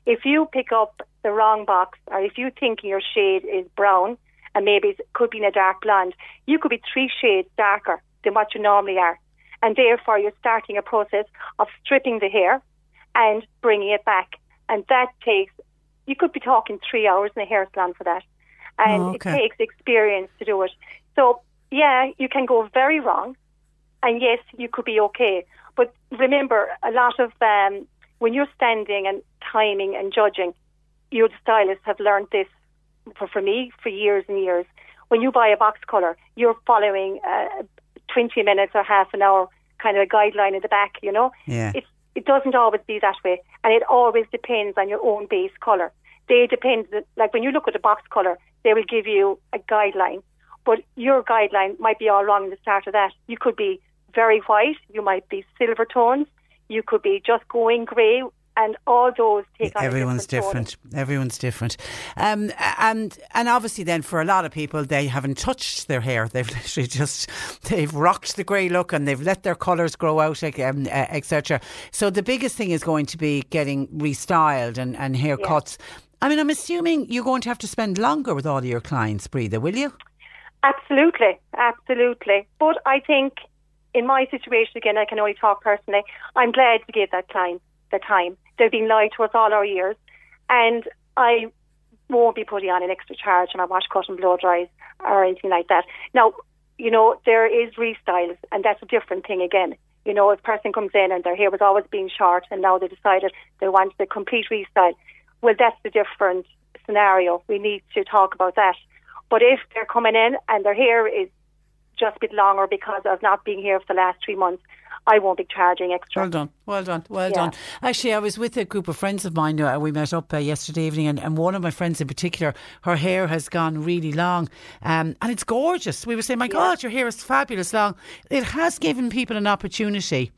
Speaker 6: If you pick up the wrong box or if you think your shade is brown and maybe it could be in a dark blonde, you could be three shades darker than what you normally are. And therefore you're starting a process of stripping the hair and bringing it back. And that takes you could be talking three hours in a hair salon for that, and
Speaker 3: Oh,
Speaker 6: it takes experience to do it. So yeah, you can go very wrong, and yes, you could be okay. But remember, a lot of um, when you're standing and timing and judging, your stylists have learned this for, for me for years and years. When you buy a box color, you're following uh, 20 minutes or half an hour kind of a guideline in the back, you know?
Speaker 3: Yeah.
Speaker 6: It's, it doesn't always be that way. And it always depends on your own base colour. They depend, like when you look at the box colour, they will give you a guideline. But your guideline might be all wrong at the start of that. You could be very white, you might be silver tones, you could be just going grey, and all those take on a
Speaker 3: Everyone's
Speaker 6: different
Speaker 3: different. Everyone's different, um, and and obviously then for a lot of people they haven't touched their hair. They've literally just they've rocked the grey look and they've let their colours grow out, um, etc. So the biggest thing is going to be getting restyled and and haircuts. I mean, I'm assuming you're going to have to spend longer with all of your clients, Breather, will you?
Speaker 6: Absolutely, absolutely. But I think in my situation, again, I can only talk personally. I'm glad to give that client the time. They've been lied to us all our years, and I won't be putting on an extra charge on my wash, cut, and blow dries or anything like that. Now, you know, there is restyles, and that's a different thing again. You know, if a person comes in and their hair was always being short, and now they decided they want the complete restyle, well, that's the different scenario. We need to talk about that. But if they're coming in and their hair is just a bit longer because of not being here for the last three months, I won't be charging extra.
Speaker 3: Well done, well done, well
Speaker 6: Yeah.
Speaker 3: done. Actually, I was with a group of friends of mine. Uh, we met up uh, yesterday evening, and, and one of my friends in particular, her hair has gone really long, um, and it's gorgeous. We were saying, "My God, your hair is fabulous long." It has given people an opportunity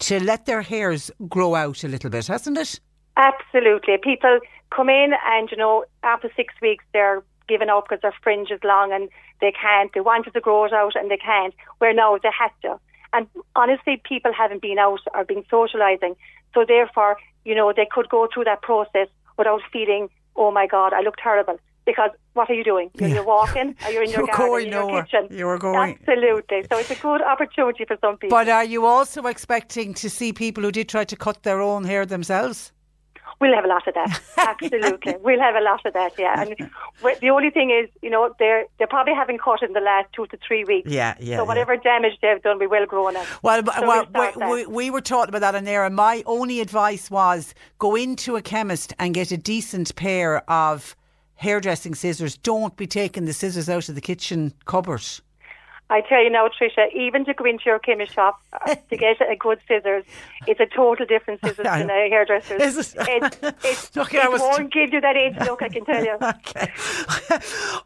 Speaker 3: to let their hairs grow out a little bit, hasn't it?
Speaker 6: Absolutely. People come in and, you know, after six weeks they're given up because their fringe is long and they can't. They wanted to grow it out and they can't. Where now they have to. And honestly, people haven't been out or been socialising. So therefore, you know, they could go through that process without feeling, oh my God, I look terrible. Because what are you doing? You're, you're walking or you're in your
Speaker 3: You're
Speaker 6: garden,
Speaker 3: going
Speaker 6: in your
Speaker 3: nowhere.
Speaker 6: kitchen.
Speaker 3: You're going-
Speaker 6: Absolutely. So it's a good opportunity for some people.
Speaker 3: But are you also expecting to see people who did try to cut their own hair themselves?
Speaker 6: We'll have a lot of that. Absolutely, we'll have a lot of that. Yeah, and the only thing is, you know, they're they probably haven't cut in the last two to three weeks.
Speaker 3: Yeah, yeah,
Speaker 6: So
Speaker 3: yeah.
Speaker 6: whatever damage they've done, we will grow on it.
Speaker 3: Well,
Speaker 6: So
Speaker 3: well,
Speaker 6: we'll
Speaker 3: we, we, we were talking about that in there, and my only advice was go into a chemist and get a decent pair of hairdressing scissors. Don't be taking the scissors out of the kitchen cupboard.
Speaker 6: I tell you now, Tricia, even to go into your chemist shop uh, to get a good scissors, it's a total different scissors than a hairdresser's.
Speaker 3: Is it?
Speaker 6: It, it,
Speaker 3: Okay,
Speaker 6: it
Speaker 3: I was-
Speaker 6: won't give you that age look, I can tell you.
Speaker 3: Okay.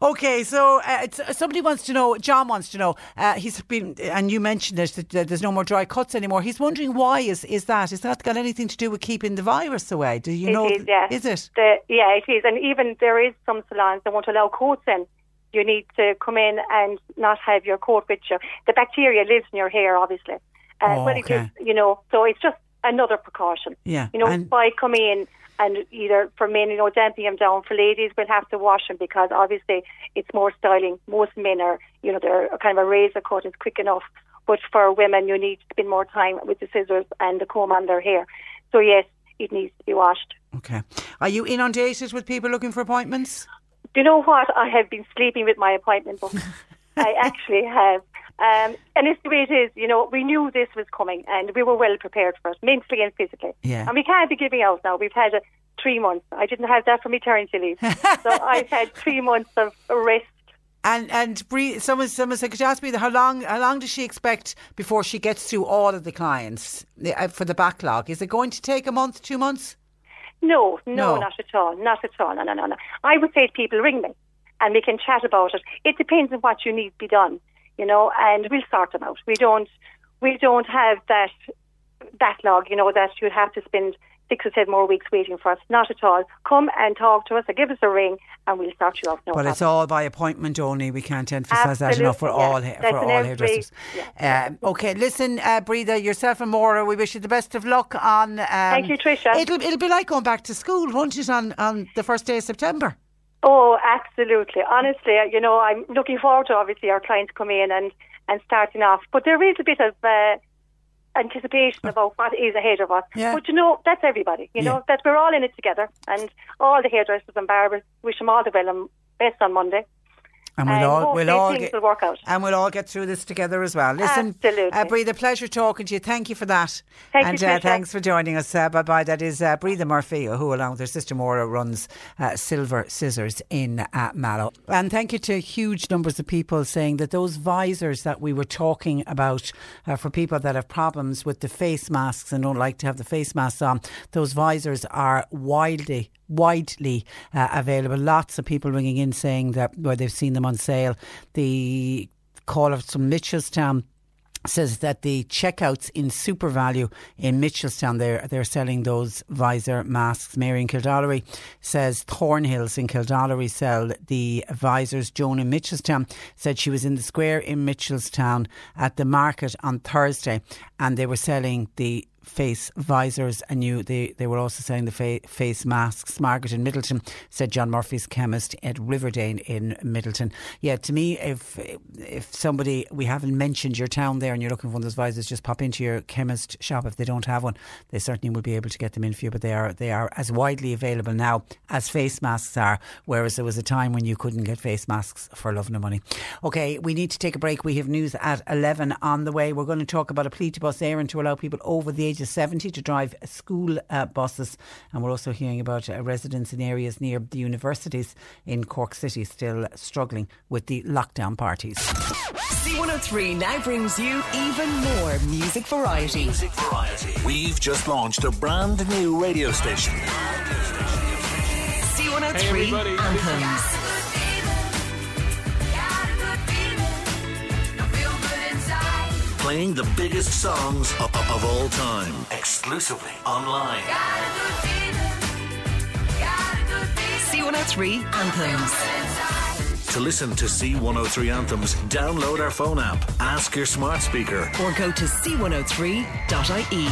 Speaker 3: okay, so uh, it's, somebody wants to know, John wants to know, uh, he's been, and you mentioned this, that, there's no more dry cuts anymore. He's wondering why is, is that? Is that got anything to do with keeping the virus away? Do you
Speaker 6: It
Speaker 3: know?
Speaker 6: is, yeah.
Speaker 3: Is it?
Speaker 6: The, yeah, it is. And even there is some salons that won't allow coats in. You need to come in and not have your coat with you. The bacteria lives in your hair, obviously. Uh,
Speaker 3: Oh, okay.
Speaker 6: is, you know, so it's just another precaution.
Speaker 3: Yeah,
Speaker 6: You know,
Speaker 3: and-
Speaker 6: by coming in and either for men, you know, damping them down. For ladies, we'll have to wash them because obviously it's more styling. Most men are, you know, they're kind of a razor cut is quick enough. But for women, you need to spend more time with the scissors and the comb on their hair. So yes, it needs to be washed.
Speaker 3: Okay. Are you inundated with people looking for appointments?
Speaker 6: Do you know what? I have been sleeping with my appointment book. I actually have. Um, and it's the way it is. You know, we knew this was coming and we were well prepared for it, mentally and physically.
Speaker 3: Yeah.
Speaker 6: And we can't be giving out now. We've had uh, three months. I didn't have that for maternity leave. so I've had three months of rest.
Speaker 3: And and Bree, someone someone said, could you ask me how long how long does she expect before she gets through all of the clients uh, for the backlog? Is it going to take a month, two months?
Speaker 6: No, no,
Speaker 3: No.
Speaker 6: not at all. Not at all. No, no, no, no. I would say to people, ring me and we can chat about it. It depends on what you need to be done, you know, and we'll sort them out. We don't, we don't have that backlog, you know, that you'd have to spend six or seven more weeks waiting for us. Not at all. Come and talk to us or give us a ring and we'll sort you out. No
Speaker 3: but it's all by appointment only. We can't emphasise that enough for all
Speaker 6: yeah.
Speaker 3: ha-
Speaker 6: That's
Speaker 3: for all
Speaker 6: every-
Speaker 3: hairdressers.
Speaker 6: yeah.
Speaker 3: Um, okay, listen, uh, Breather, yourself and Maura, we wish you the best of luck on. Um, Thank
Speaker 6: you, Tricia.
Speaker 3: It'll it'll be like going back to school, won't it? On on the first day of September.
Speaker 6: Oh, absolutely. Honestly, you know, I'm looking forward to obviously our clients coming in and, and starting off. But there is a bit of uh, anticipation about what is ahead of us.
Speaker 3: Yeah.
Speaker 6: But you know, that's everybody. You know, that we're all in it together, and all the hairdressers and barbers wish them all the well and best on Monday.
Speaker 3: And we'll
Speaker 6: And
Speaker 3: all we'll all get
Speaker 6: will work out.
Speaker 3: and we'll all get through this together as well. Listen,
Speaker 6: Absolutely.
Speaker 3: uh, Breathe, pleasure talking to you. Thank you for that.
Speaker 6: Thank you,
Speaker 3: and uh, thanks for joining us. Uh, bye bye. That is uh, Breathe Murphy, who along with her sister Maura runs uh, Silver Scissors in uh, Mallow. And thank you to huge numbers of people saying that those visors that we were talking about uh, for people that have problems with the face masks and don't like to have the face masks on, those visors are widely widely uh, available. Lots of people ringing in saying that where they've seen them on sale. The caller from Mitchelstown says that the checkouts in SuperValu in Mitchelstown, they're, they're selling those visor masks. Mary in Kildorrery says Thornhills in Kildorrery sell the visors. Joan in Mitchelstown said she was in the square in Mitchelstown at the market on Thursday and they were selling the face visors and you they, they were also selling the fa- face masks. Margaret in Midleton said John Murphy's chemist at Riverdane in Midleton. Yeah, to me, if if somebody we haven't mentioned your town there and you're looking for one of those visors, just pop into your chemist shop. If they don't have one, they certainly will be able to get them in for you. But they are they are as widely available now as face masks are. Whereas there was a time when you couldn't get face masks for love nor money. Okay, we need to take a break. We have news at eleven on the way. We're going to talk about a plea to bus Éireann to allow people over the age of 70 to drive school uh, buses. And we're also hearing about uh, residents in areas near the universities in Cork City still struggling with the lockdown parties.
Speaker 2: C103 now brings you even more music variety.
Speaker 4: Music variety. We've just launched a brand new radio station.
Speaker 2: C103 Anthems.
Speaker 4: Playing the biggest songs of, of- all time. Exclusively online.
Speaker 2: C103 Anthems.
Speaker 4: To listen to C103 anthems, download our phone app, ask your smart speaker,
Speaker 2: Or go to c103.ie.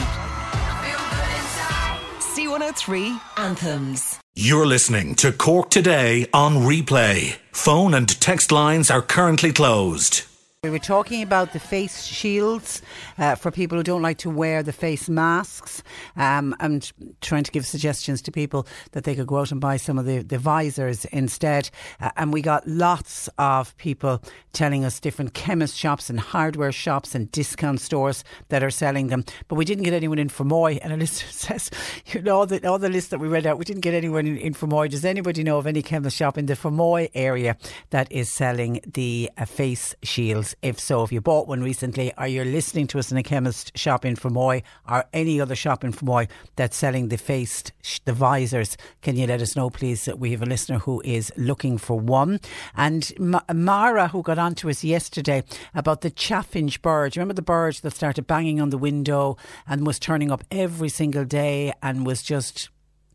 Speaker 2: C103 Anthems.
Speaker 4: You're listening to Cork Today on replay. Phone and text lines are currently closed.
Speaker 3: We were talking about the face shields uh, for people who don't like to wear the face masks. Um, I'm trying to give suggestions to people that they could go out and buy some of the, the visors instead. Uh, and we got lots of people telling us different chemist shops and hardware shops and discount stores that are selling them. But we didn't get anyone in Fermoy. And a listener says, you know, all the, all the list that we read out, we didn't get anyone in, in Fermoy. Does anybody know of any chemist shop in the Fermoy area that is selling the uh, face shields? If so, if you bought one recently, or you're listening to us in a chemist shop in Fermoy or any other shop in Fermoy that's selling the faced, the visors, can you let us know, please? that We have a listener who is looking for one. And Ma- Mara, who got on to us yesterday about the chaffinch bird. Remember the bird that started banging on the window and was turning up every single day and was just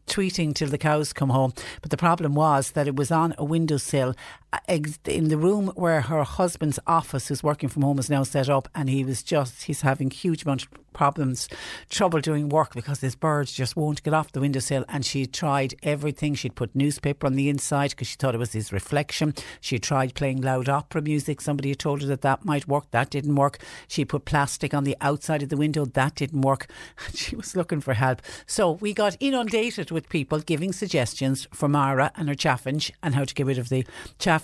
Speaker 3: tweeting till the cows come home. But the problem was that it was on a windowsill in the room where her husband's office, who's working from home, is now set up, and he was just he's having huge amount of problems, trouble doing work because this bird just won't get off the windowsill. And she tried everything. She'd put newspaper on the inside because she thought it was his reflection. She tried playing loud opera music. Somebody had told her that that might work. That didn't work. She put plastic on the outside of the window. That didn't work. She was looking for help. So we got inundated with people giving suggestions for Mara and her chaffinch and how to get rid of the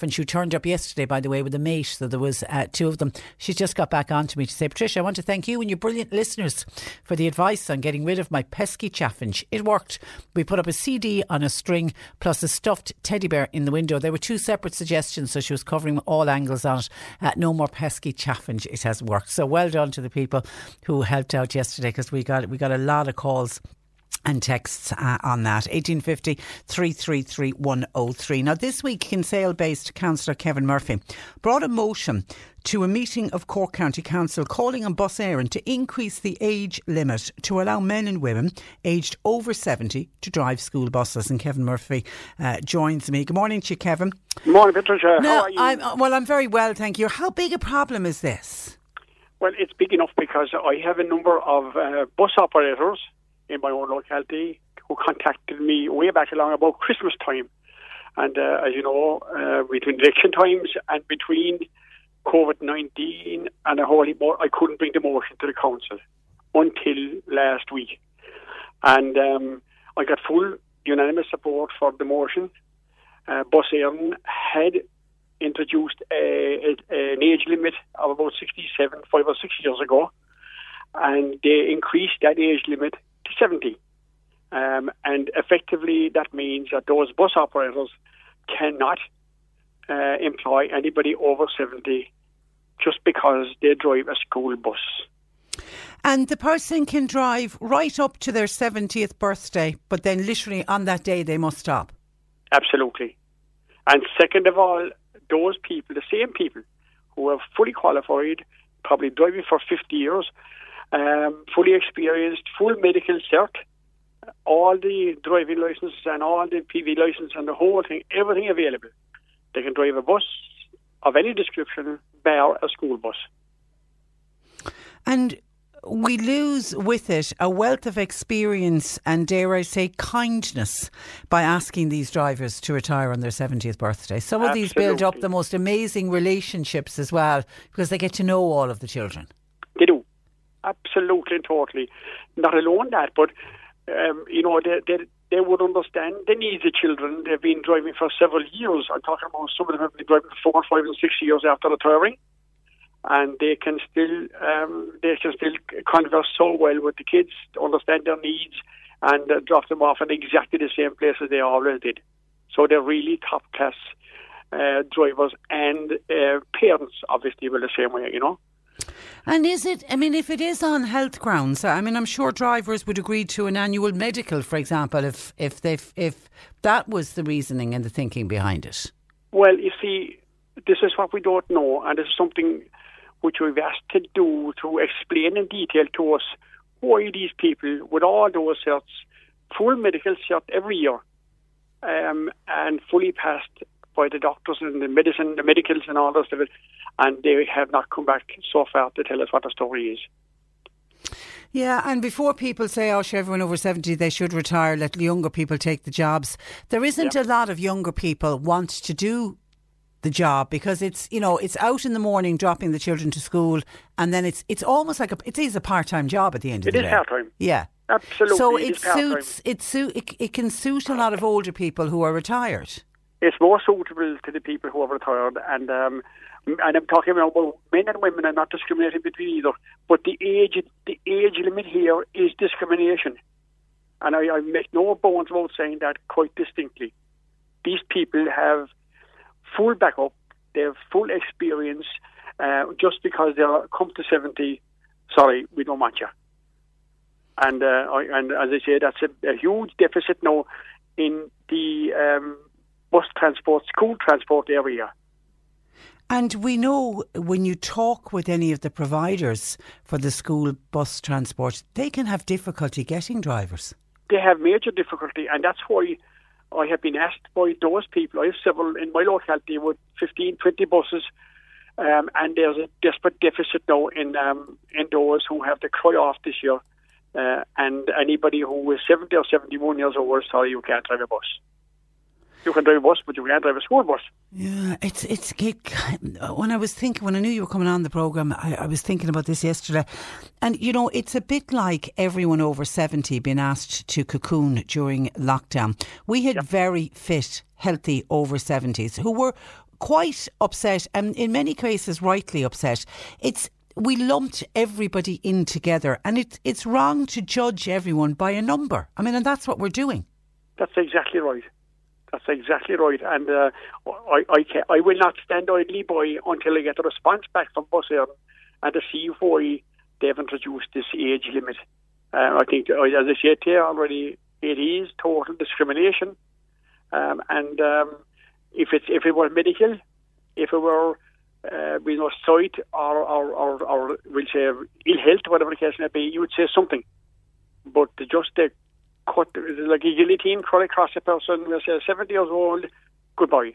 Speaker 3: chaffinch who turned up yesterday, by the way, with a mate. So there was uh, two of them. She just got back on to me to say, Patricia, I want to thank you and your brilliant listeners for the advice on getting rid of my pesky chaffinch. It worked. We put up a CD on a string plus a stuffed teddy bear in the window. There were two separate suggestions, so she was covering all angles on it. Uh, no more pesky chaffinch. It has worked. So well done to the people who helped out yesterday because we got we got a lot of calls and texts uh, on that 1850 333 103. Now, this week, Kinsale based Councillor Kevin Murphy brought a motion to a meeting of Cork County Council calling on Bus Éireann to increase the age limit to allow men and women aged over 70 to drive school buses. And Kevin Murphy uh, joins me. Good morning to you, Kevin.
Speaker 7: Morning, Patricia.
Speaker 3: Now,
Speaker 7: How are you?
Speaker 3: I'm, uh, well, I'm very well, thank you. How big a problem is this?
Speaker 7: Well, it's big enough because I have a number of uh, bus operators in my own locality who contacted me way back along about Christmas time. And uh, as you know, uh, between election times and between COVID 19 and a whole heap more, I couldn't bring the motion to the council. until last week. And um, I got full unanimous support for the motion. Uh, Bus Éireann had introduced a, a, an age limit of about 67, five or six years ago, and they increased that age limit 70. Um, and effectively, that means that those bus operators cannot uh, employ anybody over 70 just because they drive a school bus.
Speaker 3: And the person can drive right up to their 70th birthday, but then literally on that day they must stop.
Speaker 7: Absolutely. And second of all, those people, the same people who are fully qualified, probably driving for 50 years, um, fully experienced, full medical cert, all the driving licenses and all the PV license and the whole thing, everything available. They can drive a bus of any description, bar a school bus.
Speaker 3: And we lose with it a wealth of experience and, dare I say, kindness by asking these drivers to retire on their 70th birthday. Some of these build up the most amazing relationships as well because they get to know all of the children.
Speaker 7: Absolutely and totally. Not alone that, but, um, you know, they, they, they would understand the needs of children. They've been driving for several years. I'm talking about some of them have been driving for four, five, and six years after retiring and they can still um, they can still converse so well with the kids, understand their needs, and uh, drop them off in exactly the same place as they always did. So they're really top class uh, drivers and uh, parents, obviously, will the same way, you know.
Speaker 3: And is it, I mean, if it is on health grounds, I mean, I'm sure drivers would agree to an annual medical, for example, if, if, they, if that was the reasoning and the thinking behind it.
Speaker 7: Well, you see, this is what we don't know, and is something which we've asked to do to explain in detail to us why these people, with all those certs, full medical cert every year, um, and fully passed by the doctors and the medicine, the medicals and all those and they have not come back so far to tell us what the story is.
Speaker 3: Yeah, and before people say, oh, sure, everyone over 70, they should retire, let younger people take the jobs, there isn't yeah. a lot of younger people want to do the job because it's you know it's out in the morning dropping the children to school and then it's it's almost like a it is a part time job at the end
Speaker 7: it
Speaker 3: of the day.
Speaker 7: It is part time.
Speaker 3: Yeah.
Speaker 7: Absolutely.
Speaker 3: So it, it suits it suit it, it can suit a lot of older people who are retired.
Speaker 7: It's more suitable to the people who are retired and um, and I'm talking about men and women are not discriminating between either. But the age the age limit here is discrimination. And I, I make no bones about saying that quite distinctly. These people have full backup, they have full experience. Uh, just because they're come to 70, sorry, we don't want you. And, uh, I, and as I say, that's a, a huge deficit now in the um, bus transport, school transport area.
Speaker 3: And we know when you talk with any of the providers for the school bus transport, they can have difficulty getting drivers.
Speaker 7: They have major difficulty, and that's why I have been asked by those people. I have several in my locality with 15, 20 buses, um, and there's a desperate deficit now in um, in those who have the cry off this year. Uh, and anybody who is 70 or 71 years old, sorry, you can't drive a bus you can drive a bus, but you can't drive a school bus.
Speaker 3: Yeah, it's it's it, when I was thinking when I knew you were coming on the program, I, I, was thinking about this yesterday, and you know it's a bit like everyone over seventy being asked to cocoon during lockdown. We had yep. very fit, healthy over seventies who were quite upset, and in many cases rightly upset. It's we lumped everybody in together, and it's it's wrong to judge everyone by a number. I mean, and that's what we're doing.
Speaker 7: That's exactly right. That's exactly right, and uh, I I, can, I will not stand idly by until I get a response back from Bus and to see why they've introduced this age limit. Uh, I think, as I said here already, it is total discrimination, um, and um, if it's if it were medical, if it were uh, you know sight or or, or, or we'll say ill health, whatever the case may be, you would say something. But just the cut, like a guillotine cut across a person, we say 70 years old, goodbye.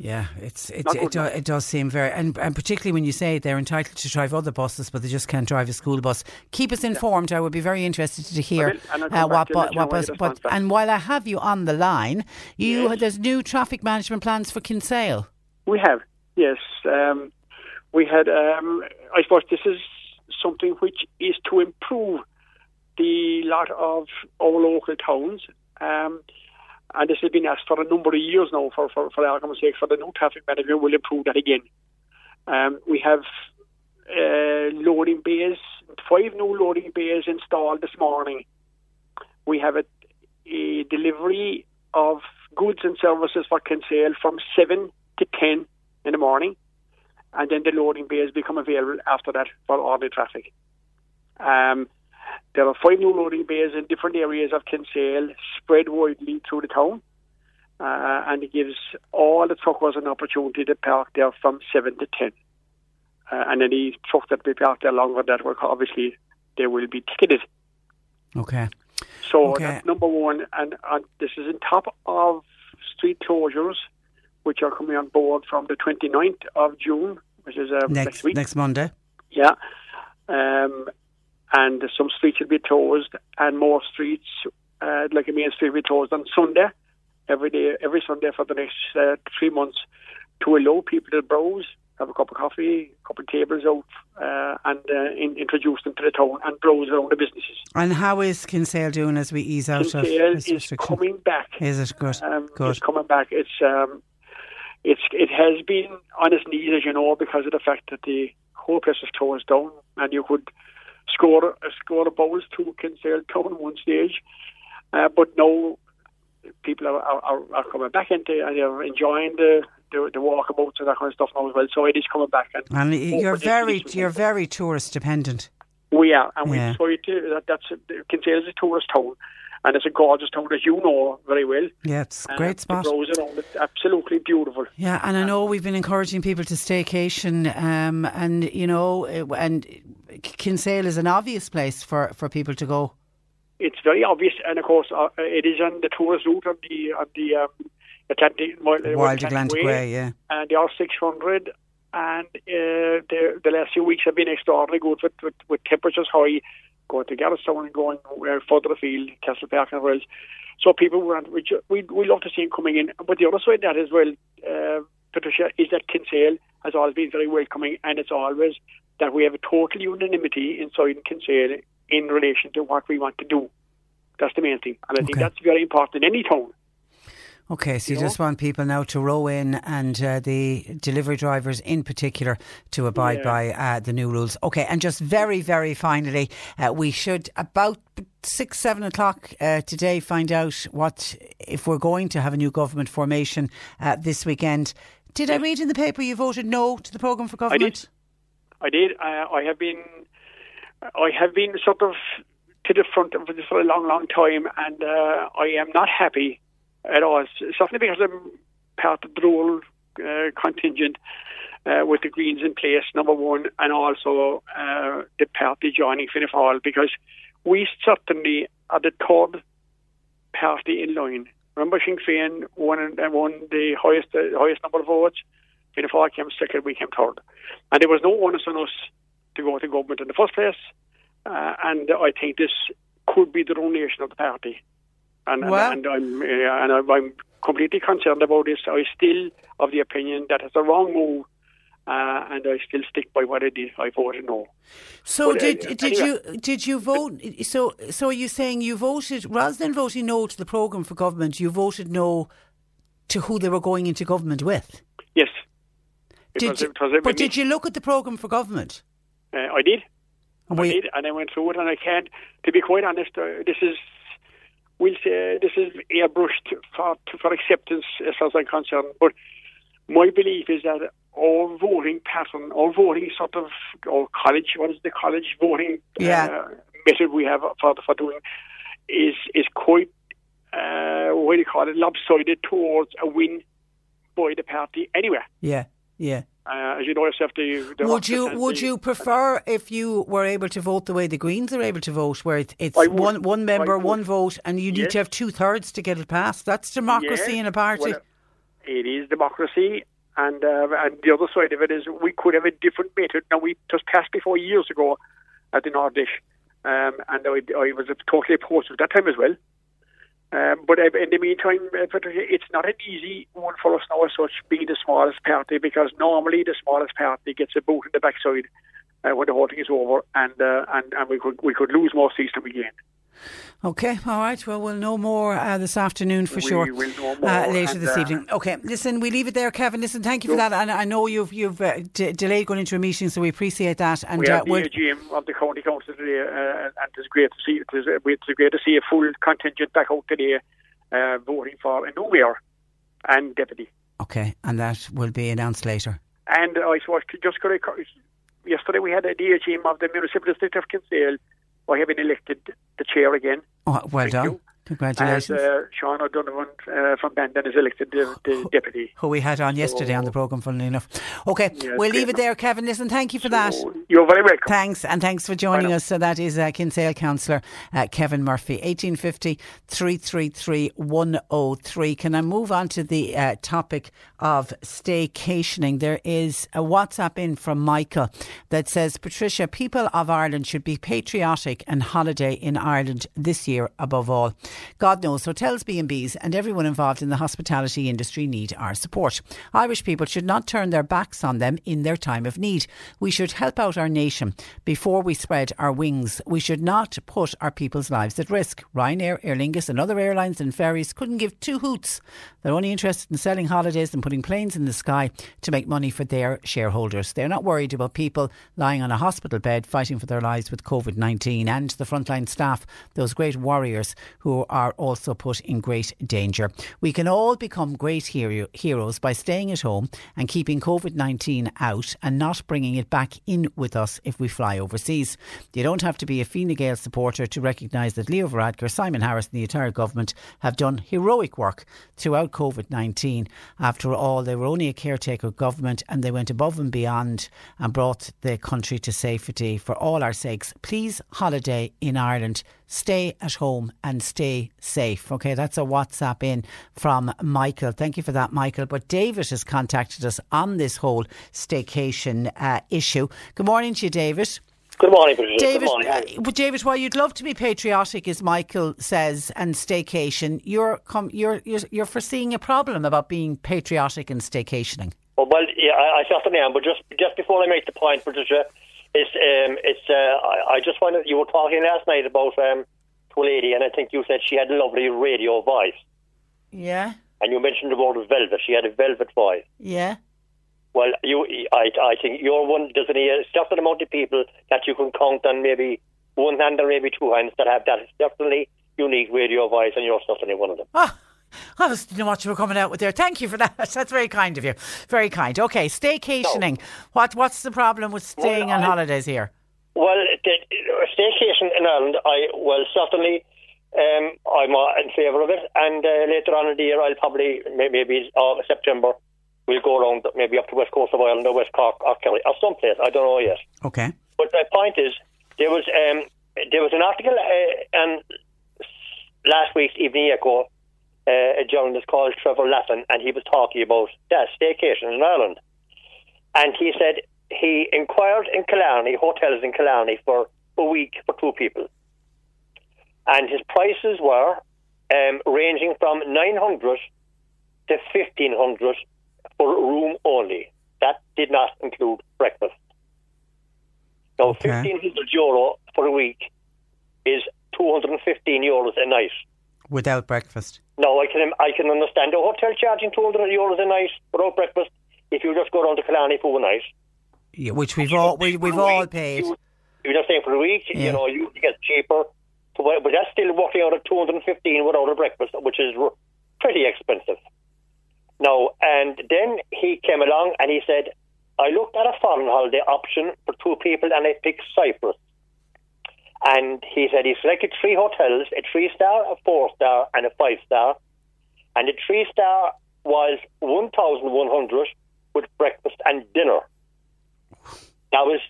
Speaker 3: Yeah, it's, it's it, do, it does seem very, and, and particularly when you say they're entitled to drive other buses, but they just can't drive a school bus. Keep us informed. Yeah. I would be very interested to hear uh, what, bu- what bus. But and while I have you on the line, you yes. there's new traffic management plans for Kinsale.
Speaker 7: We have, yes. Um, we had. Um, I suppose this is something which is to improve the lot of our local towns. Um, and this has been asked for a number of years now for, for, for argument's sake, for the new traffic manager will improve that again. Um, we have uh, loading bays, five new loading bays installed this morning. We have a, a delivery of goods and services for Kinsale from 7 to 10 in the morning, and then the loading bays become available after that for ordinary traffic. Um, there are five new loading bays in different areas of Kinsale, spread widely through the town, uh, and it gives all the truckers an opportunity to park there from 7 to 10. Uh, and any truck that be parked there longer that will obviously they will be ticketed.
Speaker 3: Okay.
Speaker 7: So
Speaker 3: Okay.
Speaker 7: that's number one, and, and this is on top of street closures, which are coming on board from the 29th of June, which is uh, next,
Speaker 3: Next
Speaker 7: week.
Speaker 3: next Monday.
Speaker 7: Yeah. Um, and some streets will be closed, and more streets, uh, like a main street, will be closed on Sunday, every day, every Sunday for the next uh, three months, to allow people to browse, have a cup of coffee, a couple of tables out, uh, and uh, in, introduce them to the town and browse around the businesses.
Speaker 3: And how is Kinsale doing as we ease out of
Speaker 7: Kinsale
Speaker 3: this
Speaker 7: is coming back.
Speaker 3: Is it good?
Speaker 7: Um,
Speaker 3: good.
Speaker 7: It's coming back. It's um, it's it has been on its knees, as you know, because of the fact that the whole place was closed down, and you could score uh, score a bowls to Kinsale Town one stage, uh, but now people are, are, are coming back into and they're enjoying the, the the walkabouts and that kind of stuff now as well. So it is coming back, and
Speaker 3: And you're very you're very tourist dependent.
Speaker 7: we are, and
Speaker 3: Yeah.
Speaker 7: we try to that that's Kinsale is a tourist town. And it's a gorgeous town, as you know very well.
Speaker 3: Yeah, it's a great spot.
Speaker 7: roads around it, absolutely beautiful.
Speaker 3: Yeah, and I know we've been encouraging people to staycation, um, and you know, and Kinsale is an obvious place for, for people to go.
Speaker 7: it's very obvious, and of course, uh, it is on the tourist route of the of the um, Atlantic Wild,
Speaker 3: Wild Atlantic Way, yeah.
Speaker 7: and the R six hundred And uh, the the last few weeks have been extraordinarily good with, with, with temperatures high, going to Garrettstown and going uh, further afield, Castle Park and else. So people were, we we we love to see them coming in. But the other side of that as well, uh, Patricia, is that Kinsale has always been very welcoming, and it's always that we have a total unanimity inside Kinsale in relation to what we want to do. That's the main thing, and I think that's very important in any town.
Speaker 3: Okay, so you
Speaker 7: You know?
Speaker 3: just want people now to row in and uh, the delivery drivers in particular to abide
Speaker 7: Yeah.
Speaker 3: by uh, the new rules. Okay, and just very, very finally, uh, we should about six, seven o'clock uh, today find out what if we're going to have a new government formation uh, this weekend. Did I read in the paper you voted no to the programme for government?
Speaker 7: I did. Uh, I have been, I have been sort of to the front of this for a long, long time, and uh, I am not happy at all. Certainly because I'm part of the rural uh, contingent uh, with the Greens in place, number one, and also uh, the party joining Fianna Fáil, because we certainly are the third party in line. Remember, Sinn Féin won, won the highest uh, highest number of votes. Fianna Fáil came second, we came third. And there was no onus on us to go to government in the first place. Uh, and I think this could be the ruination of the party. And, and- and, I'm, uh, and I'm, completely concerned about this. I still of the opinion that it's a wrong move. Uh, and I still stick by what I did. I voted no.
Speaker 3: So
Speaker 7: But, uh,
Speaker 3: did did
Speaker 7: anyway.
Speaker 3: you did you vote? So so are you saying you voted rather than voting no to the programme for government, you voted no to who they were going into government with?
Speaker 7: Yes.
Speaker 3: Did
Speaker 7: was-
Speaker 3: you,
Speaker 7: it was a-
Speaker 3: but did you look at the programme for government?
Speaker 7: Uh, I did.
Speaker 3: And
Speaker 7: I did, and I went through it, and I can't. To be quite honest, uh, this is we'll say this is airbrushed for for acceptance as far as I'm concerned. But my belief is that our voting pattern, our voting sort of, or college, what is the college voting
Speaker 3: Yeah.
Speaker 7: uh, method we have for for doing, is is quite uh, what do you call it, lopsided towards a win by the party anyway.
Speaker 3: Yeah, yeah.
Speaker 7: Uh, as you know yourself, the, the
Speaker 3: Would you would
Speaker 7: the-
Speaker 3: you prefer if you were able to vote the way the Greens are able to vote, where it, it's
Speaker 7: would.
Speaker 3: one one member, one vote, and you need
Speaker 7: Yes.
Speaker 3: to have two thirds to get it passed? That's democracy
Speaker 7: Yeah,
Speaker 3: in a party.
Speaker 7: well, it is democracy, and uh, and the other side of it is we could have a different method. Now we just passed before years ago at the Ard Fheis, um, and I, I was totally opposed at that time as well. Um, but uh, in the meantime, uh, Patricia, it's not an easy one for us now as such, being the smallest party, because normally the smallest party gets a boot in the backside uh, when the whole thing is over, and uh, and and we could we could lose more seats than we gained.
Speaker 3: Okay, all right. Well, we'll know more uh, this afternoon for
Speaker 7: We
Speaker 3: sure.
Speaker 7: will know more,
Speaker 3: uh, later
Speaker 7: and,
Speaker 3: this
Speaker 7: uh,
Speaker 3: evening. Okay, listen, we leave it there, Kevin. Listen, thank you for that. And I know you've you've uh, d- delayed going into a meeting, so we appreciate that. And
Speaker 7: we
Speaker 3: uh,
Speaker 7: have the AGM of the county council today, uh, and it's great to see. It it's great to see a full contingent back out today, uh, voting for a new mayor and deputy.
Speaker 3: okay, and that will be announced later.
Speaker 7: And I suppose just correct, yesterday we had a DHM of the municipal district of Kinsale by having elected the chair again.
Speaker 3: Oh, well
Speaker 7: Thank
Speaker 3: done.
Speaker 7: you.
Speaker 3: Congratulations.
Speaker 7: And uh, Sean O'Donovan uh, from Bandon is elected the, the deputy.
Speaker 3: who we had on yesterday on the programme, funnily enough. Okay,
Speaker 7: Yes,
Speaker 3: we'll leave it there, Kevin. Listen, thank you for that.
Speaker 7: You're very welcome.
Speaker 3: Thanks, and thanks for joining us. So that is uh, Kinsale Councillor uh, Kevin Murphy, 1850 333 103. Can I move on to the uh, topic of staycationing? There is a WhatsApp in from Michael that says, Patricia, people of Ireland should be patriotic and holiday in Ireland this year above all. God knows hotels, B&Bs and everyone involved in the hospitality industry need our support. Irish people should not turn their backs on them in their time of need. We should help out our nation before we spread our wings. We should not put our people's lives at risk. Ryanair, Aer Lingus and other airlines and ferries couldn't give two hoots. They're only interested in selling holidays and putting planes in the sky to make money for their shareholders. They're not worried about people lying on a hospital bed fighting for their lives with COVID 19 and the frontline staff, those great warriors who are also put in great danger. We can all become great hero- heroes by staying at home and keeping COVID 19 out and not bringing it back in with us if we fly overseas. You don't have to be a Fine Gael supporter to recognise that Leo Varadkar, Simon Harris, and the entire government have done heroic work throughout COVID 19. After all, they were only a caretaker government and they went above and beyond and brought the country to safety for all our sakes. Please holiday in Ireland. Stay at home and stay safe. Okay, that's a WhatsApp in from Michael. Thank you for that, Michael. But David has contacted us on this whole staycation uh, issue. Good morning to you, David.
Speaker 8: Good morning, Patricia.
Speaker 3: David,
Speaker 8: Good morning.
Speaker 3: uh, but David, while you'd love to be patriotic, as Michael says, and staycation, you're com- you're, you're you're foreseeing a problem about being patriotic and staycationing.
Speaker 8: Oh, well, yeah, I, I certainly am. But just just before I make the point, Patricia, it's um, it's. Uh, I, I just wanted you were talking last night about um, to a lady, and I think you said she had a lovely radio voice,
Speaker 3: Yeah,
Speaker 8: and you mentioned the word velvet. She had a velvet voice.
Speaker 3: yeah.
Speaker 8: Well, you, I, I think you're one. There's a certain amount of people that you can count on maybe one hand or maybe two hands that have that certainly unique radio voice, and you're certainly one of them.
Speaker 3: I was didn't know what you were coming out with there. Thank you for that. That's very kind of you. Very kind. Okay, staycationing. What what's the problem with staying on
Speaker 8: I-
Speaker 3: holidays here?
Speaker 8: Well, the, a staycation in Ireland, I well certainly um, I'm uh, in favour of it, and uh, later on in the year, I'll probably maybe uh, September we'll go around maybe up to west coast of Ireland or West Cork or Kerry or someplace. I don't know yet.
Speaker 3: Okay.
Speaker 8: But my point is, there was um, there was an article uh, and last week's Evening Echo, uh, a journalist called Trevor Laffan, and he was talking about that staycation in Ireland, and he said he inquired in Killarney, hotels in Killarney for a week for two people, and his prices were um, ranging from nine hundred to fifteen hundred for room only. That did not include breakfast. Now,
Speaker 3: Okay.
Speaker 8: 1500 euro for a week is 215 euros a night.
Speaker 3: Without breakfast.
Speaker 8: No, I can I can understand a hotel charging 200 euros a night without breakfast if you just go down to Killarney for a night.
Speaker 3: Yeah, which we've all we, we've all paid.
Speaker 8: You, you're just staying for a week,
Speaker 3: Yeah.
Speaker 8: you know, you get cheaper. So, but but that's still working out at 215 without a breakfast, which is pretty expensive. Now, and then he came along and he said, I looked at a foreign holiday option for two people and I picked Cyprus. And he said he selected three hotels, a three star, a four star, and a five star. And the three star was 1,100 with breakfast and dinner. That was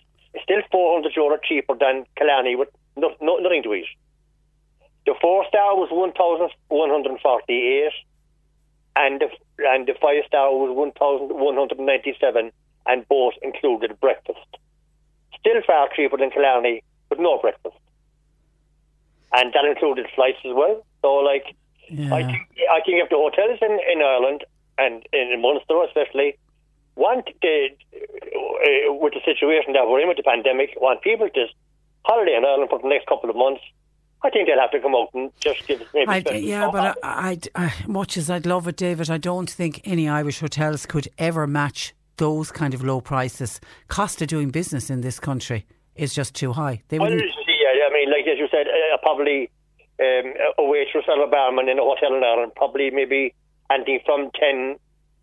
Speaker 8: still 400 euro cheaper than Killarney with no, no, nothing to eat. The four star was 1,148 and the, and the five star was 1,197 and both included breakfast. Still far cheaper than Killarney, but no breakfast. And that included flights as well. So, like, I
Speaker 3: Yeah.
Speaker 8: think I think if the hotels in, in Ireland and in Munster especially want to uh, with the situation that we're in with the pandemic, want people to holiday in Ireland for the next couple of months, I think they'll have to come out and just give maybe.
Speaker 3: I'd, yeah, but I, I, I, much as I'd love it, David, I don't think any Irish hotels could ever match those kind of low prices. Cost of doing business in this country is just too high.
Speaker 8: They well, I mean, like as you said, uh, probably um, a waitress or a barman in a hotel in Ireland, probably maybe anything from 10,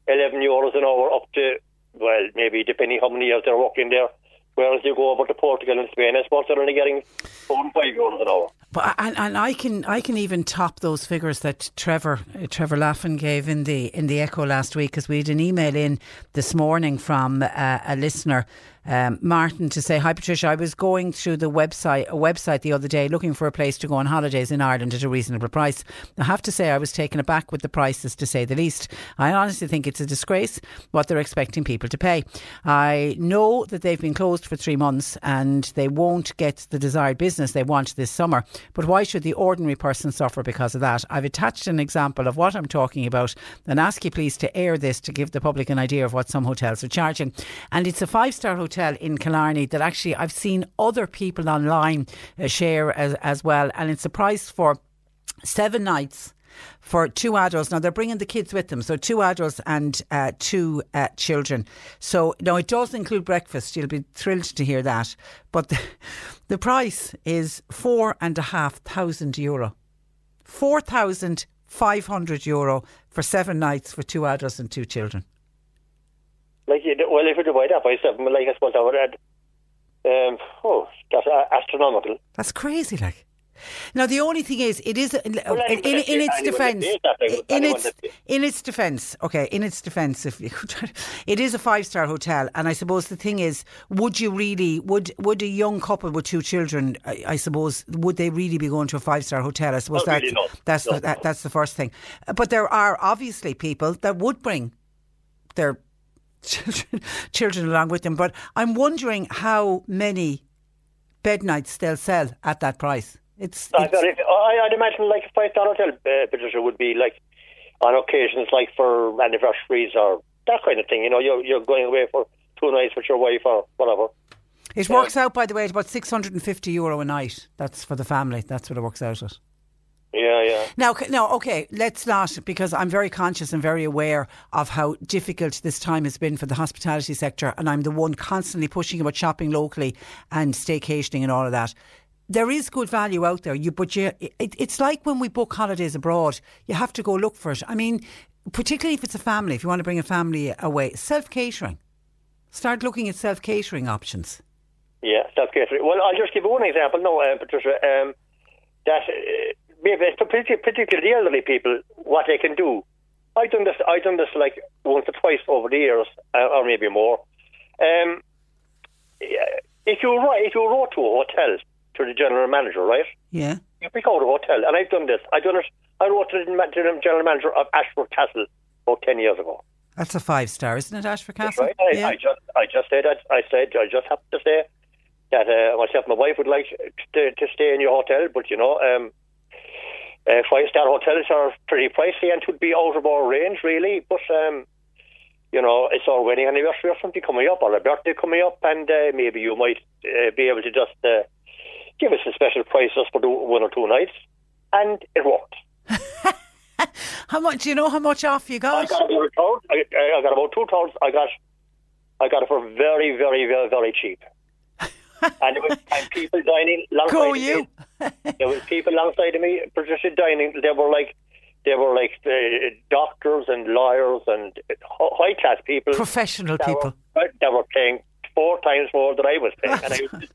Speaker 8: 11 euros an hour up to, well, maybe depending how many years they're working there, Whereas you go over to Portugal and Spain, I suppose they're only getting four and five euros an hour.
Speaker 3: But and, and I can I can even top those figures that Trevor uh, Trevor Laffan gave in the in the Echo last week because we had an email in this morning from uh, a listener um, Martin to say, Hi Patricia, I was going through the website, a website the other day looking for a place to go on holidays in Ireland at a reasonable price. I have to say, I was taken aback with the prices to say the least. I honestly think it's a disgrace what they're expecting people to pay. I know that they've been closed for three months and they won't get the desired business they want this summer. But why should the ordinary person suffer because of that? I've attached an example of what I'm talking about and ask you please to air this to give the public an idea of what some hotels are charging. And it's a five star hotel hotel in Killarney that actually I've seen other people online uh, share as, as well, and it's a price for seven nights for two adults. Now they're bringing the kids with them, so two adults and uh, two uh, children. So no, it does include breakfast. You'll be thrilled to hear that. But the, the price is four and a half thousand euro. Four thousand five hundred euro for seven nights for two adults and two children.
Speaker 8: Like, well, if you divide that by seven, like I suppose I would add, um, oh, that's astronomical.
Speaker 3: That's crazy, like. Now the only thing is, it is uh, in, in, in, its defence. In its in its defence, okay. In its defence, if it is a five star hotel, and I suppose the thing is, would you really would would a young couple with two children, I, I suppose, would they really be going to a five star hotel? I suppose
Speaker 8: that's
Speaker 3: really that's
Speaker 8: no,
Speaker 3: the, that, that's the first thing. But there are obviously people that would bring their children, children along with them. But I'm wondering how many bed nights they'll sell at that price. It's,
Speaker 8: it's I, would imagine like a five star hotel, uh, Patricia, would be like on occasions like for anniversaries or that kind of thing. You know, you're you're going away for two nights with your wife or whatever.
Speaker 3: It works out, by the way, at about six hundred and fifty euro a night. That's for the family. That's what it works out at.
Speaker 8: Yeah, yeah.
Speaker 3: Now, no, okay, let's not, because I'm very conscious and very aware of how difficult this time has been for the hospitality sector, and I'm the one constantly pushing about shopping locally and staycationing and all of that. There is good value out there, you, but you, it, it's like when we book holidays abroad, you have to go look for it. I mean, particularly if it's a family, if you want to bring a family away, self catering. Start looking at self catering options.
Speaker 8: Yeah, self catering. Well, I'll just give one example. No, uh, Patricia, um, that. Uh, particularly, particularly the elderly people, what they can do. I've done this. I've done this like once or twice over the years, uh, or maybe more. Um, if you write, if you wrote to a hotel to the general manager, right?
Speaker 3: Yeah.
Speaker 8: You pick out a hotel, and I've done this. I've done it. I wrote to the general manager of Ashford Castle about ten years ago.
Speaker 3: That's a five star, isn't it, Ashford Castle?
Speaker 8: Right. I, yeah. I just, I just said, I, I said, I just happened to say that uh, myself and my wife would like to, to stay in your hotel, but you know, um, uh, five star hotels are pretty pricey and would be out of our range, really. But um, you know, it's our wedding anniversary or something coming up, or a birthday coming up, and uh, maybe you might uh, be able to just uh, give us a special price just for one or two nights, and it worked.
Speaker 3: how much? Do you know how much off you got?
Speaker 8: I got about I, I got about two thousands. I got, I got it for very, very, very, very cheap and there was and people dining alongside
Speaker 3: Go you.
Speaker 8: me. there was people alongside of me, Patricia dining. They were like they were like uh, doctors and lawyers and high class people,
Speaker 3: professional people
Speaker 8: were, that were paying four times more than I was paying. and I was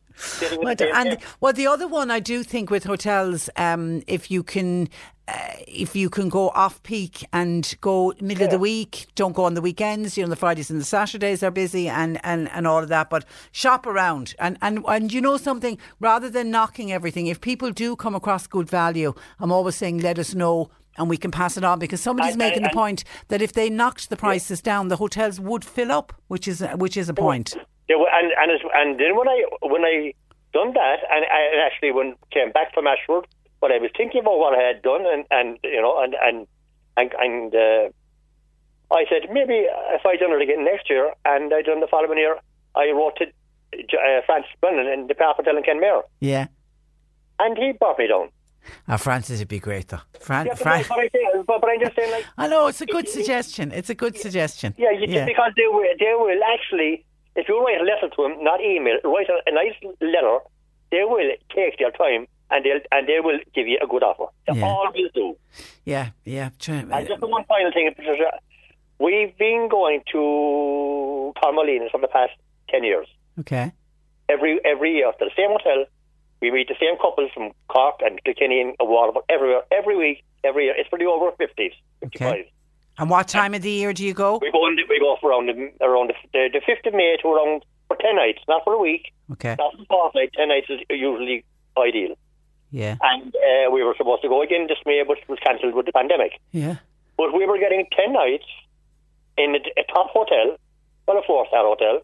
Speaker 3: well, and well, the other one I do think with hotels, um, if you can, uh, if you can go off peak and go middle yeah. of the week, don't go on the weekends. You know, the Fridays and the Saturdays are busy, and, and, and all of that. But shop around, and, and and you know something. Rather than knocking everything, if people do come across good value, I'm always saying let us know and we can pass it on because somebody's making the point that if they knocked the prices yeah. down, the hotels would fill up, which is which is a point.
Speaker 8: Yeah, and and and then when I when I done that, and I actually when came back from Ashford, but I was thinking about what I had done, and and you know, and and and, and uh, I said maybe if I done it again next year, and I done the following year, I wrote to uh, Francis Brennan in the Park Hotel in Kenmare,
Speaker 3: Yeah.
Speaker 8: and he brought me down.
Speaker 3: Ah, Francis would be great though. Fran-
Speaker 8: Yeah, but,
Speaker 3: Fran-
Speaker 8: but, I, but, but I'm just saying, like,
Speaker 3: I know it's a good suggestion. It's a good suggestion.
Speaker 8: yeah, you, because they will, they will actually, if you write a letter to them, not email, write a, a nice letter, they will take their time and they'll and they will give you a good offer. They
Speaker 3: Yeah.
Speaker 8: always do.
Speaker 3: Yeah, yeah. Try-
Speaker 8: And just the one final thing, Patricia, we've been going to Carmolines for the past ten years.
Speaker 3: Okay.
Speaker 8: Every every year to the same hotel. We meet the same couples from Cork and Kilkenny and Waterford everywhere, every week, every year. It's for the over 50s, 55.
Speaker 3: Okay. And what time of the year do you go?
Speaker 8: We go we go for around the, around the, the, the 5th of May to around for 10 nights, not for a week,
Speaker 3: Okay.
Speaker 8: not for a fortnight. 10 nights is usually ideal.
Speaker 3: Yeah.
Speaker 8: And uh, we were supposed to go again this May, but it was cancelled with the pandemic.
Speaker 3: Yeah.
Speaker 8: But we were getting 10 nights in a, a top hotel, well, a four star hotel,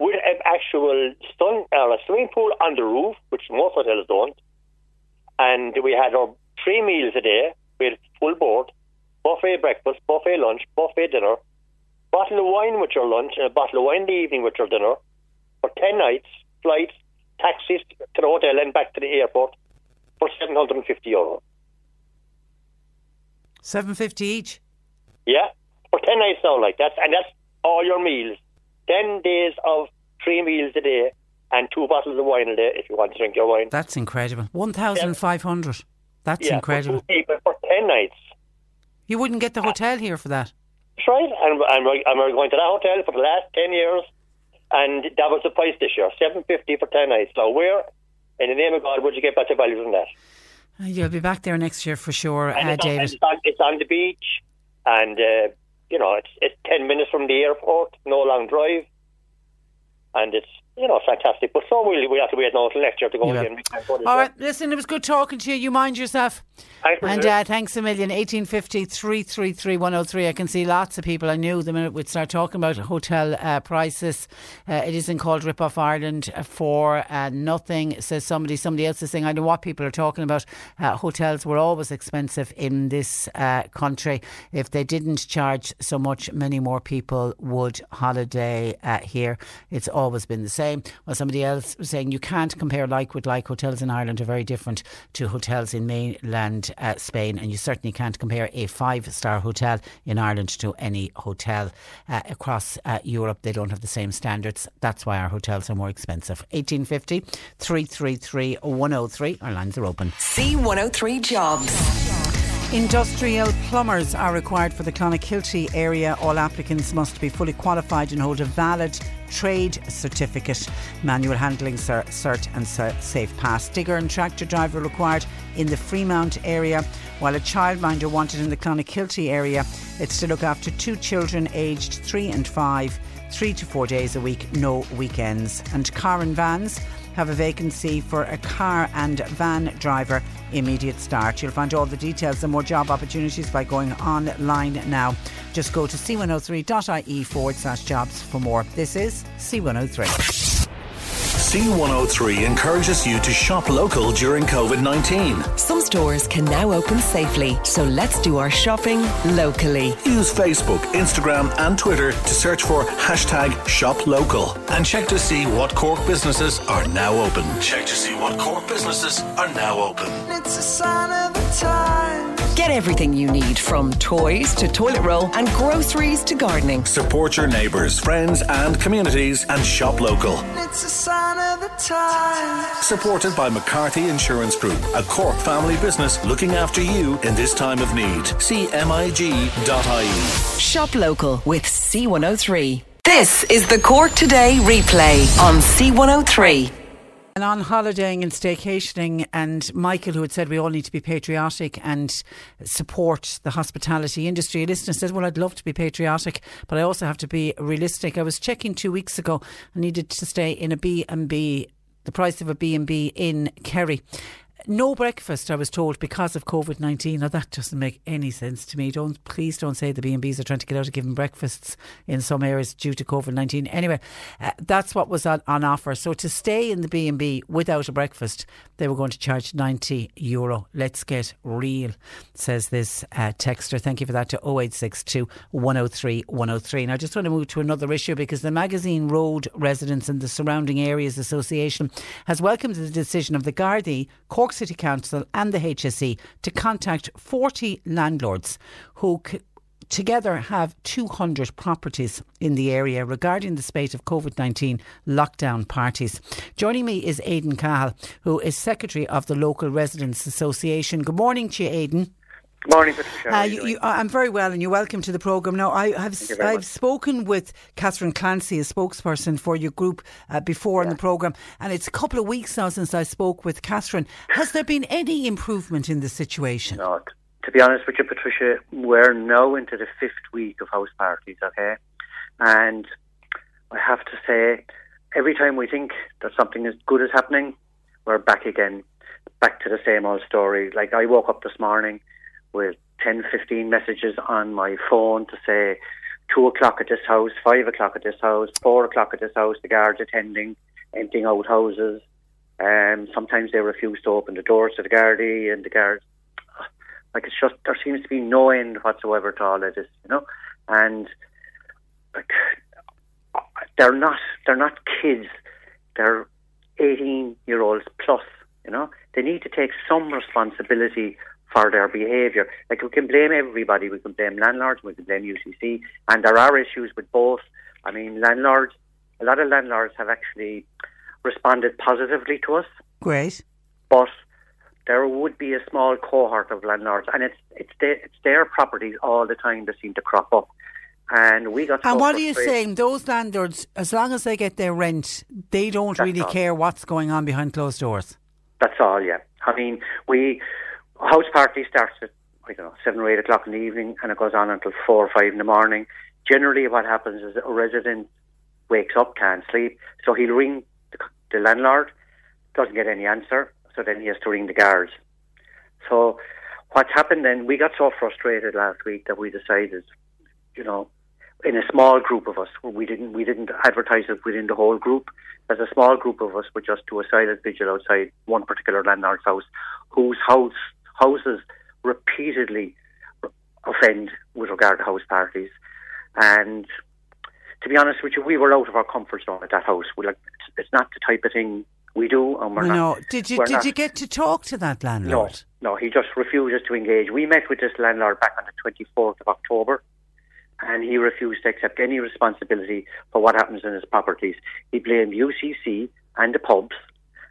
Speaker 8: with an actual sun, or a swimming pool on the roof, which most hotels don't. And we had our three meals a day. We had full board, buffet breakfast, buffet lunch, buffet dinner, bottle of wine with your lunch, and a bottle of wine in the evening with your dinner for 10 nights, flights, taxis to the hotel and back to the airport for 750 euro.
Speaker 3: Seven fifty each.
Speaker 8: Yeah, for ten nights now, like that's and that's all your meals. Ten days of three meals a day and two bottles of wine a day if you want to drink your wine.
Speaker 3: That's incredible. One thousand five hundred. That's
Speaker 8: yeah,
Speaker 3: incredible.
Speaker 8: For, for ten nights.
Speaker 3: You wouldn't get the hotel here for that.
Speaker 8: That's right. And, and, we're, and we're going to that hotel for the last ten years, and that was the price this year, seven fifty for ten nights. So where in the name of God would you get better value than that?
Speaker 3: Uh, You'll be back there next year for sure, uh,
Speaker 8: it's, on,
Speaker 3: David.
Speaker 8: it's, on, it's on the beach, and uh, you know it's it's ten minutes from the airport, no long drive, and it's you know fantastic. But so we we have to wait another lecture to go
Speaker 3: Yeah.
Speaker 8: again. All right, can't go this
Speaker 3: All
Speaker 8: year.
Speaker 3: right, listen, it was good talking to you. You mind yourself.
Speaker 8: Thanks,
Speaker 3: And uh, thanks a million. 1850 333 103. I can see lots of people I knew the minute we'd start talking about hotel uh, prices. Uh, it isn't called Rip Off Ireland for uh, nothing, says somebody. Somebody else is saying, I know what people are talking about. Uh, hotels were always expensive in this uh, country. If they didn't charge so much, many more people would holiday uh, here. It's always been the same. Well, somebody else was saying, you can't compare like with like. Hotels in Ireland are very different to hotels in mainland uh, Spain, and you certainly can't compare a five star hotel in Ireland to any hotel uh, across uh, Europe. They don't have the same standards. That's why our hotels are more expensive. 1850 333 103. Our lines are open.
Speaker 2: C103 Jobs.
Speaker 3: Industrial plumbers are required for the Clonakilty area. All applicants must be fully qualified and hold a valid trade certificate, manual handling cert and safe pass. Digger and tractor driver required in the Fremont area, while a childminder wanted in the Clonakilty area. It's to look after two children aged three and five, three to four days a week, no weekends. And car and vans have a vacancy for a car and van driver immediate start. You'll find all the details and more job opportunities by going online now. Just go to c103.ie forward slash jobs for more. This is C103.
Speaker 4: C103 encourages you to shop local during COVID 19.
Speaker 2: Some stores can now open safely, so let's do our shopping locally.
Speaker 4: Use Facebook, Instagram, and Twitter to search for hashtag shop local and check to see what Cork businesses are now open. Check to see what Cork businesses are now open.
Speaker 9: It's a sign of the times.
Speaker 2: Get everything you need from toys to toilet roll and groceries to gardening.
Speaker 4: Support your neighbours, friends, and communities and shop local.
Speaker 9: It's a sign of the times.
Speaker 4: Supported by McCarthy Insurance Group, a Cork family business looking after you in this time of need. See MIG.ie.
Speaker 2: Shop local with C103. This is the Cork Today replay on C103.
Speaker 3: And on holidaying and staycationing, and Michael, who had said we all need to be patriotic and support the hospitality industry, a listener said, Well, I'd love to be patriotic, but I also have to be realistic. I was checking two weeks ago, I needed to stay in a B&B, the price of a B&B in Kerry. No breakfast, I was told, because of COVID nineteen. Now that doesn't make any sense to me. Don't please don't say the B and Bs are trying to get out of giving breakfasts in some areas due to COVID nineteen. Anyway, uh, that's what was on, on offer. So to stay in the B and B without a breakfast, they were going to charge ninety euro. Let's get real, says this uh, texter. Thank you for that to 0862 103 103. Now I just want to move to another issue because the Magazine Road residents and the surrounding areas association has welcomed the decision of the Gardaí, Cork City Council, and the HSE to contact 40 landlords who c- together have 200 properties in the area regarding the spate of COVID 19 lockdown parties. Joining me is Aidan Cahill, who is Secretary of the Local Residents Association. Good morning to you, Aidan.
Speaker 10: Good morning, Patricia.
Speaker 3: Uh,
Speaker 10: you
Speaker 3: you? I'm very well, and you're welcome to the programme. Now, I have I've
Speaker 10: much.
Speaker 3: spoken with Catherine Clancy, a spokesperson for your group, uh, before in the programme, and it's a couple of weeks now since I spoke with Catherine. Has there been any improvement in the situation?
Speaker 10: No, t- to be honest with you, Patricia, we're now into the fifth week of house parties, okay? And I have to say, every time we think that something as good is happening, we're back again, back to the same old story. Like, I woke up this morning with 10, 15 messages on my phone to say, 2 o'clock at this house, 5 o'clock at this house, 4 o'clock at this house, the guards attending, emptying out houses. Um, sometimes they refuse to open the doors to the Gardaí, and the guards like it's just there seems to be no end whatsoever to all of this, you know, and like they're not they're not kids, they're eighteen year olds plus, you know. They need to take some responsibility for their behaviour. Like we can blame everybody, we can blame landlords, we can blame UCC, and there are issues with both. I mean, landlords, a lot of landlords have actually responded positively to us
Speaker 3: Great.
Speaker 10: but there would be a small cohort of landlords, and it's it's their, it's their properties all the time that seem to crop up. And we got.
Speaker 3: And what are you saying? Those landlords, as long as they get their rent, they don't
Speaker 10: That's
Speaker 3: really
Speaker 10: all.
Speaker 3: care what's going on behind closed doors.
Speaker 10: That's all. Yeah, I mean, we house party starts at I don't know seven or eight o'clock in the evening, and it goes on until four or five in the morning. Generally, what happens is a resident wakes up, can't sleep, so he'll ring the, the landlord, doesn't get any answer, so then he has to ring the guards. So what's happened then? We got so frustrated last week that we decided, you know, in a small group of us, we didn't we didn't advertise it within the whole group. As a small group of us, we just do a silent vigil outside one particular landlord's house, whose house houses repeatedly offend with regard to house parties. And to be honest with you, we were out of our comfort zone at that house. We like it's, not the type of thing we do, and we're
Speaker 3: I
Speaker 10: not.
Speaker 3: Did you did
Speaker 10: not-
Speaker 3: you get to talk to that landlord?
Speaker 10: no,
Speaker 3: landlord?
Speaker 10: no, he just refuses to engage. We met with this landlord back on the 24th of October, and he refused to accept any responsibility for what happens in his properties. He blamed UCC and the pubs,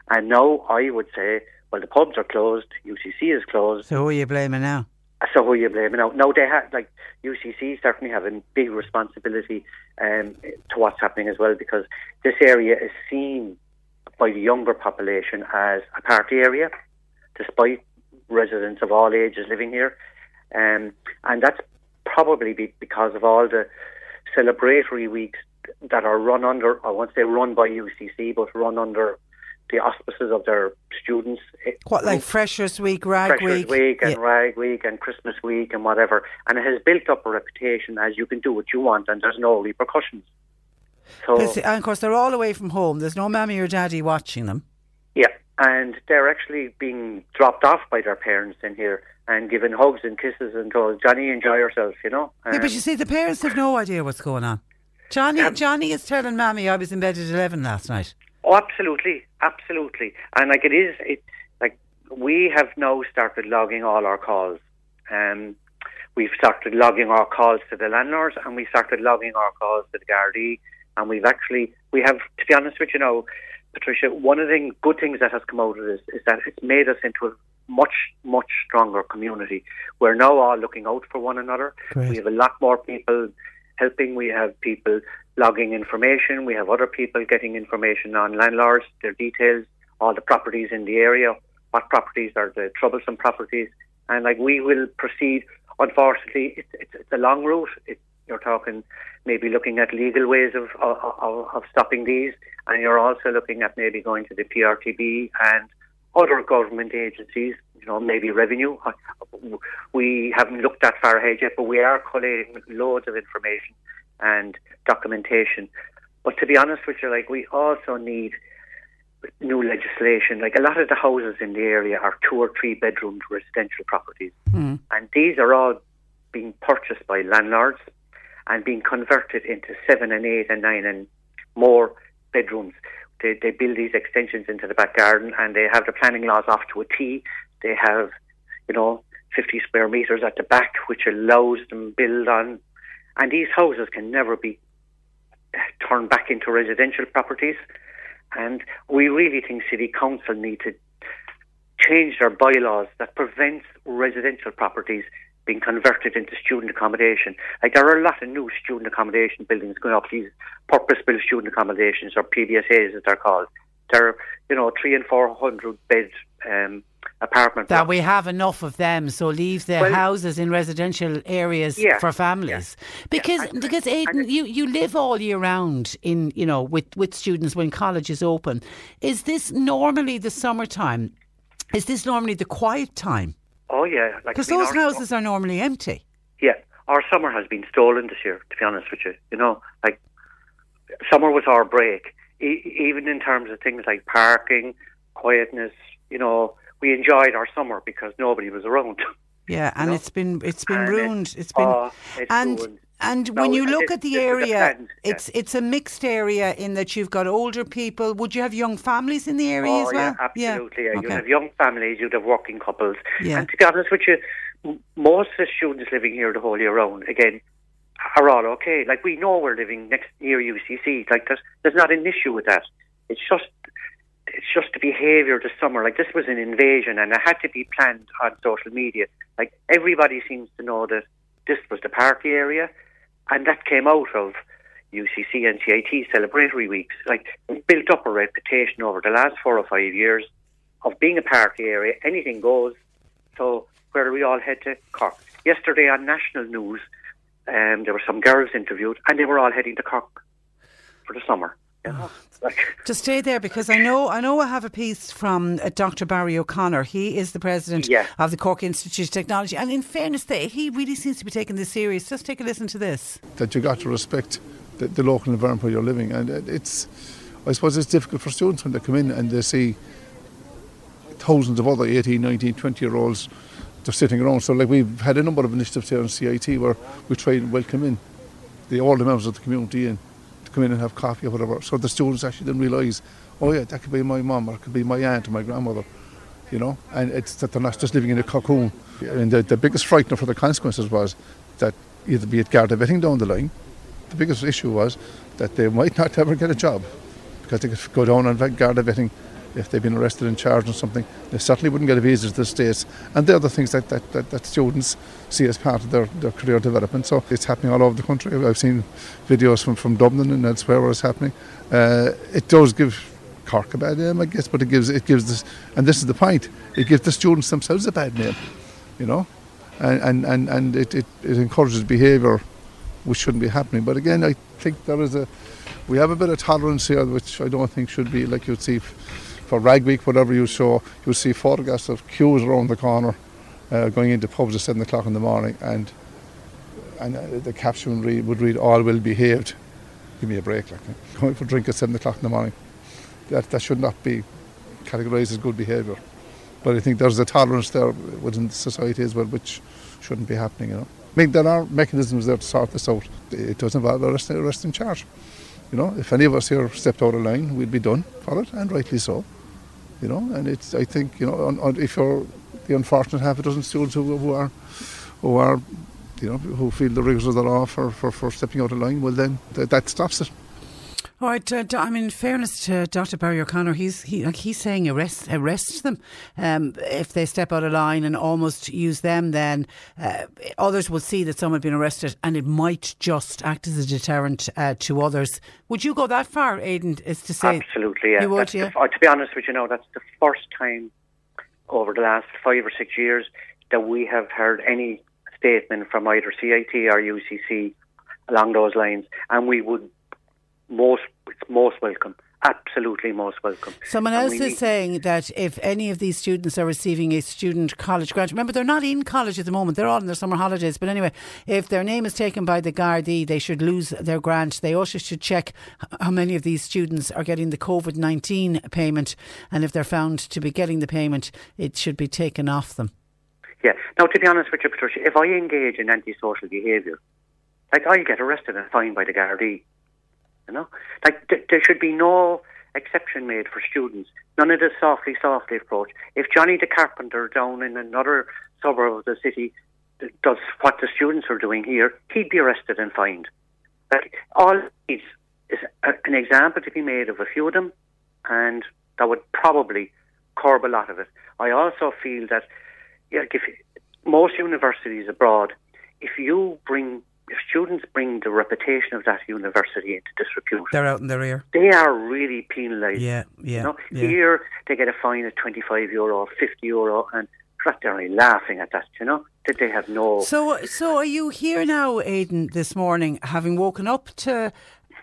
Speaker 10: and now I would say, well, the pubs are closed, UCC is closed,
Speaker 3: So who are you blaming now?
Speaker 10: so who are you blaming now? No, they have like UCC certainly have a big responsibility um, to what's happening as well because this area is seen by the younger population as a party area, despite residents of all ages living here, um, and that's probably be because of all the celebratory weeks that are run under, I won't say run by UCC, but run under the auspices of their students.
Speaker 3: What like Freshers Week, Rag
Speaker 10: Freshers
Speaker 3: Week?
Speaker 10: Week and
Speaker 3: Yeah.
Speaker 10: Rag Week and Christmas Week and whatever. And it has built up a reputation as you can do what you want and there's no repercussions. So,
Speaker 3: And of course, they're all away from home. There's no mammy or daddy watching them.
Speaker 10: yeah. And they're actually being dropped off by their parents in here and given hugs and kisses and told, Johnny, enjoy yourself, you know?
Speaker 3: yeah, but
Speaker 10: Um,
Speaker 3: you see, the parents have no idea what's going on. Johnny, Johnny is telling mammy I was in bed at eleven last night.
Speaker 10: Oh, absolutely, absolutely. And like it is, it like we have now started logging all our calls. Um, we've started logging our calls to the landlords, and we started logging our calls to the Gardaí. And we've actually, we have, to be honest with you now, Patricia, one of the good things that has come out of this is that it's made us into a much, much stronger community. We're now all looking out for one another.
Speaker 3: Great.
Speaker 10: We have a lot more people helping. We have people logging information. We have other people getting information on landlords, their details, all the properties in the area, what properties are the troublesome properties, and like we will proceed. Unfortunately, it's it's, it's a long route. It, you're talking maybe looking at legal ways of, of of of stopping these, and you're also looking at maybe going to the PRTB and other government agencies, you know, maybe revenue. We haven't looked that far ahead yet, but we are collating loads of information and documentation. But to be honest with you, like we also need new legislation. Like a lot of the houses in the area are two or three bedroomed residential properties,
Speaker 3: Mm.
Speaker 10: and these are all being purchased by landlords and being converted into seven and eight and nine and more bedrooms. They, they build these extensions into the back garden and they have the planning laws off to a T. They have, you know, 50 square metres at the back, which allows them build on. And these houses can never be turned back into residential properties. And we really think City Council need to change their bylaws that prevents residential properties being converted into student accommodation. Like there are a lot of new student accommodation buildings going up, these purpose-built student accommodations or PBSAs as they're called. They're, you know, three and four hundred bed um, apartment
Speaker 3: That
Speaker 10: blocks.
Speaker 3: we have enough of them, so leave the
Speaker 10: Well-
Speaker 3: houses in residential areas
Speaker 10: Yeah,
Speaker 3: for families. Because because Aidan, you, you live all year round in you know with, with students when college is open. Is this normally the summertime? Is this normally the quiet time?
Speaker 10: Oh yeah, like
Speaker 3: Because
Speaker 10: mean,
Speaker 3: those
Speaker 10: our-
Speaker 3: houses are normally empty.
Speaker 10: Yeah, our summer has been stolen this year. To be honest with you, you know, like summer was our break. E- even in terms of things like parking, quietness, you know, we enjoyed our summer because nobody was around.
Speaker 3: Yeah, and it's been it's been
Speaker 10: And
Speaker 3: ruined.
Speaker 10: it's-
Speaker 3: it's been
Speaker 10: oh, it's
Speaker 3: and
Speaker 10: ruined.
Speaker 3: And
Speaker 10: No,
Speaker 3: when you look at the
Speaker 10: this is a
Speaker 3: area,
Speaker 10: yeah.
Speaker 3: it's it's a mixed area in that you've got older people. Would you have young families in the area
Speaker 10: oh
Speaker 3: as well?
Speaker 10: yeah, absolutely. Yeah. You'd have young families, you'd have working couples.
Speaker 3: Yeah.
Speaker 10: And to be honest with you, most of the students living here the whole year round, again, are all okay. Like we know we're living next near UCC. Like there's there's not an issue with that. It's just it's just the behaviour this summer. Like this was an invasion, and it had to be planned on social media. Like everybody seems to know that this was the party area, and that came out of UCC and CIT celebratory weeks. Like built up a reputation over the last four or five years of being a party area. Anything goes. So where we all head to? Cork. Yesterday on national news, um, there were some girls interviewed, and they were all heading to Cork for the summer. You
Speaker 3: Just stay there because I know I know I have a piece from uh, Dr. Barry O'Connor. He is the president
Speaker 10: Yeah.
Speaker 3: of the Cork Institute of Technology, and in fairness, they, he really seems to be taking this serious. Just take a listen to this.
Speaker 11: that you got to respect the, the local environment where you're living. And it's, I suppose it's difficult for students when they come in and they see thousands of other 18, 19, 20 year olds just sitting around. So, like, we've had a number of initiatives here in CIT where we try and welcome in the all the members of the community in to come in and have coffee or whatever. So the students actually didn't realise, oh, yeah, that could be my mum or it could be my aunt or my grandmother. You know, and it's that they're not just living in a cocoon. And the, the biggest frightener for the consequences was that either be it Garda vetting down the line, the biggest issue was that they might not ever get a job because they could go down on Garda vetting if they've been arrested and charged or something. They certainly wouldn't get a visa to the States. And they're the things that, that, that, that students see as part of their, their career development. So it's happening all over the country. I've seen videos from, from Dublin and elsewhere where it's happening. Uh, it does give Cork a bad name, I guess, but it gives it gives this, and this is the point. It gives the students themselves a bad name, you know, and and and, it, it, it encourages behaviour which shouldn't be happening. But again, I think there is a we have a bit of tolerance here, which I don't think should be like you'd see for Rag Week, whatever you show, you'll see photographs of queues around the corner uh, going into pubs at seven o'clock in the morning, and and uh, the caption would read, would read "All well behaved." Give me a break, like going for a drink at seven o'clock in the morning. That that should not be categorised as good behaviour. But I think there's a tolerance there within society as well, which shouldn't be happening. You know, I mean there are mechanisms there to sort this out. It does involve arrest, arrest and charge. You know, if any of us here stepped out of line, we'd be done for it, and rightly so. You know, and it's I think you know on, on, if you're the unfortunate half a dozen students who, who are who are you know who feel the rigours of the law for, for, for stepping out of line, well then th- that stops it.
Speaker 3: All right, uh, I mean, in fairness to Dr. Barry O'Connor, he's he like he's saying arrest arrest them um, if they step out of line and almost use them. Then uh, others will see that someone had been arrested, and it might just act as a deterrent uh, to others. Would you go that far, Aidan? Is to say
Speaker 10: Absolutely, yeah.
Speaker 3: You would,
Speaker 10: That's the uh, to be honest with you, now that's the first time over the last five or six years that we have heard any statement from either CIT or UCC along those lines, and we would most it's most welcome. absolutely most welcome.
Speaker 3: Someone else is
Speaker 10: need-
Speaker 3: saying that if any of these students are receiving a student college grant, remember they're not in college at the moment, they're all on their summer holidays. But anyway, if their name is taken by the Gardaí, they should lose their grant. They also should check how many of these students are getting the COVID 19 payment. And if they're found to be getting the payment, it should be taken off them.
Speaker 10: Yeah. Now, to be honest with you, Patricia, if I engage in antisocial behaviour, like I get arrested and fined by the Gardaí. You know, like th- there should be no exception made for students. None of this softly, softly approach. If Johnny the carpenter down in another suburb of the city does what the students are doing here, he'd be arrested and fined. Like all needs is a, an example to be made of a few of them, and that would probably curb a lot of it. I also feel that like if most universities abroad, if you bring students bring the reputation of that university into disrepute,
Speaker 3: They're out in their ear.
Speaker 10: they are really penalised.
Speaker 3: Yeah, yeah.
Speaker 10: You know,
Speaker 3: yeah.
Speaker 10: here they get a fine of twenty five euro, or fifty euro, and they're only laughing at that. You know that they have no.
Speaker 3: So, so are you here now, Aidan, this morning, having woken up to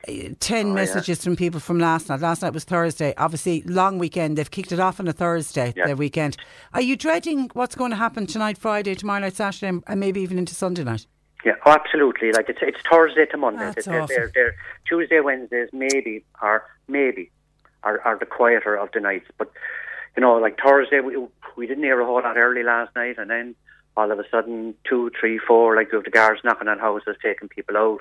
Speaker 3: uh, 10
Speaker 10: Oh,
Speaker 3: messages from people from last night? Last night was Thursday. Obviously, long weekend. They've kicked it off on a Thursday,
Speaker 10: Yeah.
Speaker 3: their weekend. Are you dreading what's going to happen tonight, Friday, tomorrow night, Saturday, and maybe even into Sunday night?
Speaker 10: Yeah, oh, absolutely. Like it's it's Thursday to Monday.
Speaker 3: That's
Speaker 10: they're,
Speaker 3: awesome.
Speaker 10: they're, they're Tuesday, Wednesdays, maybe are maybe are, are the quieter of the nights. But you know, like Thursday, we we didn't hear a whole lot early last night, and then all of a sudden, two, three, four, like you have the guards knocking on houses, taking people out,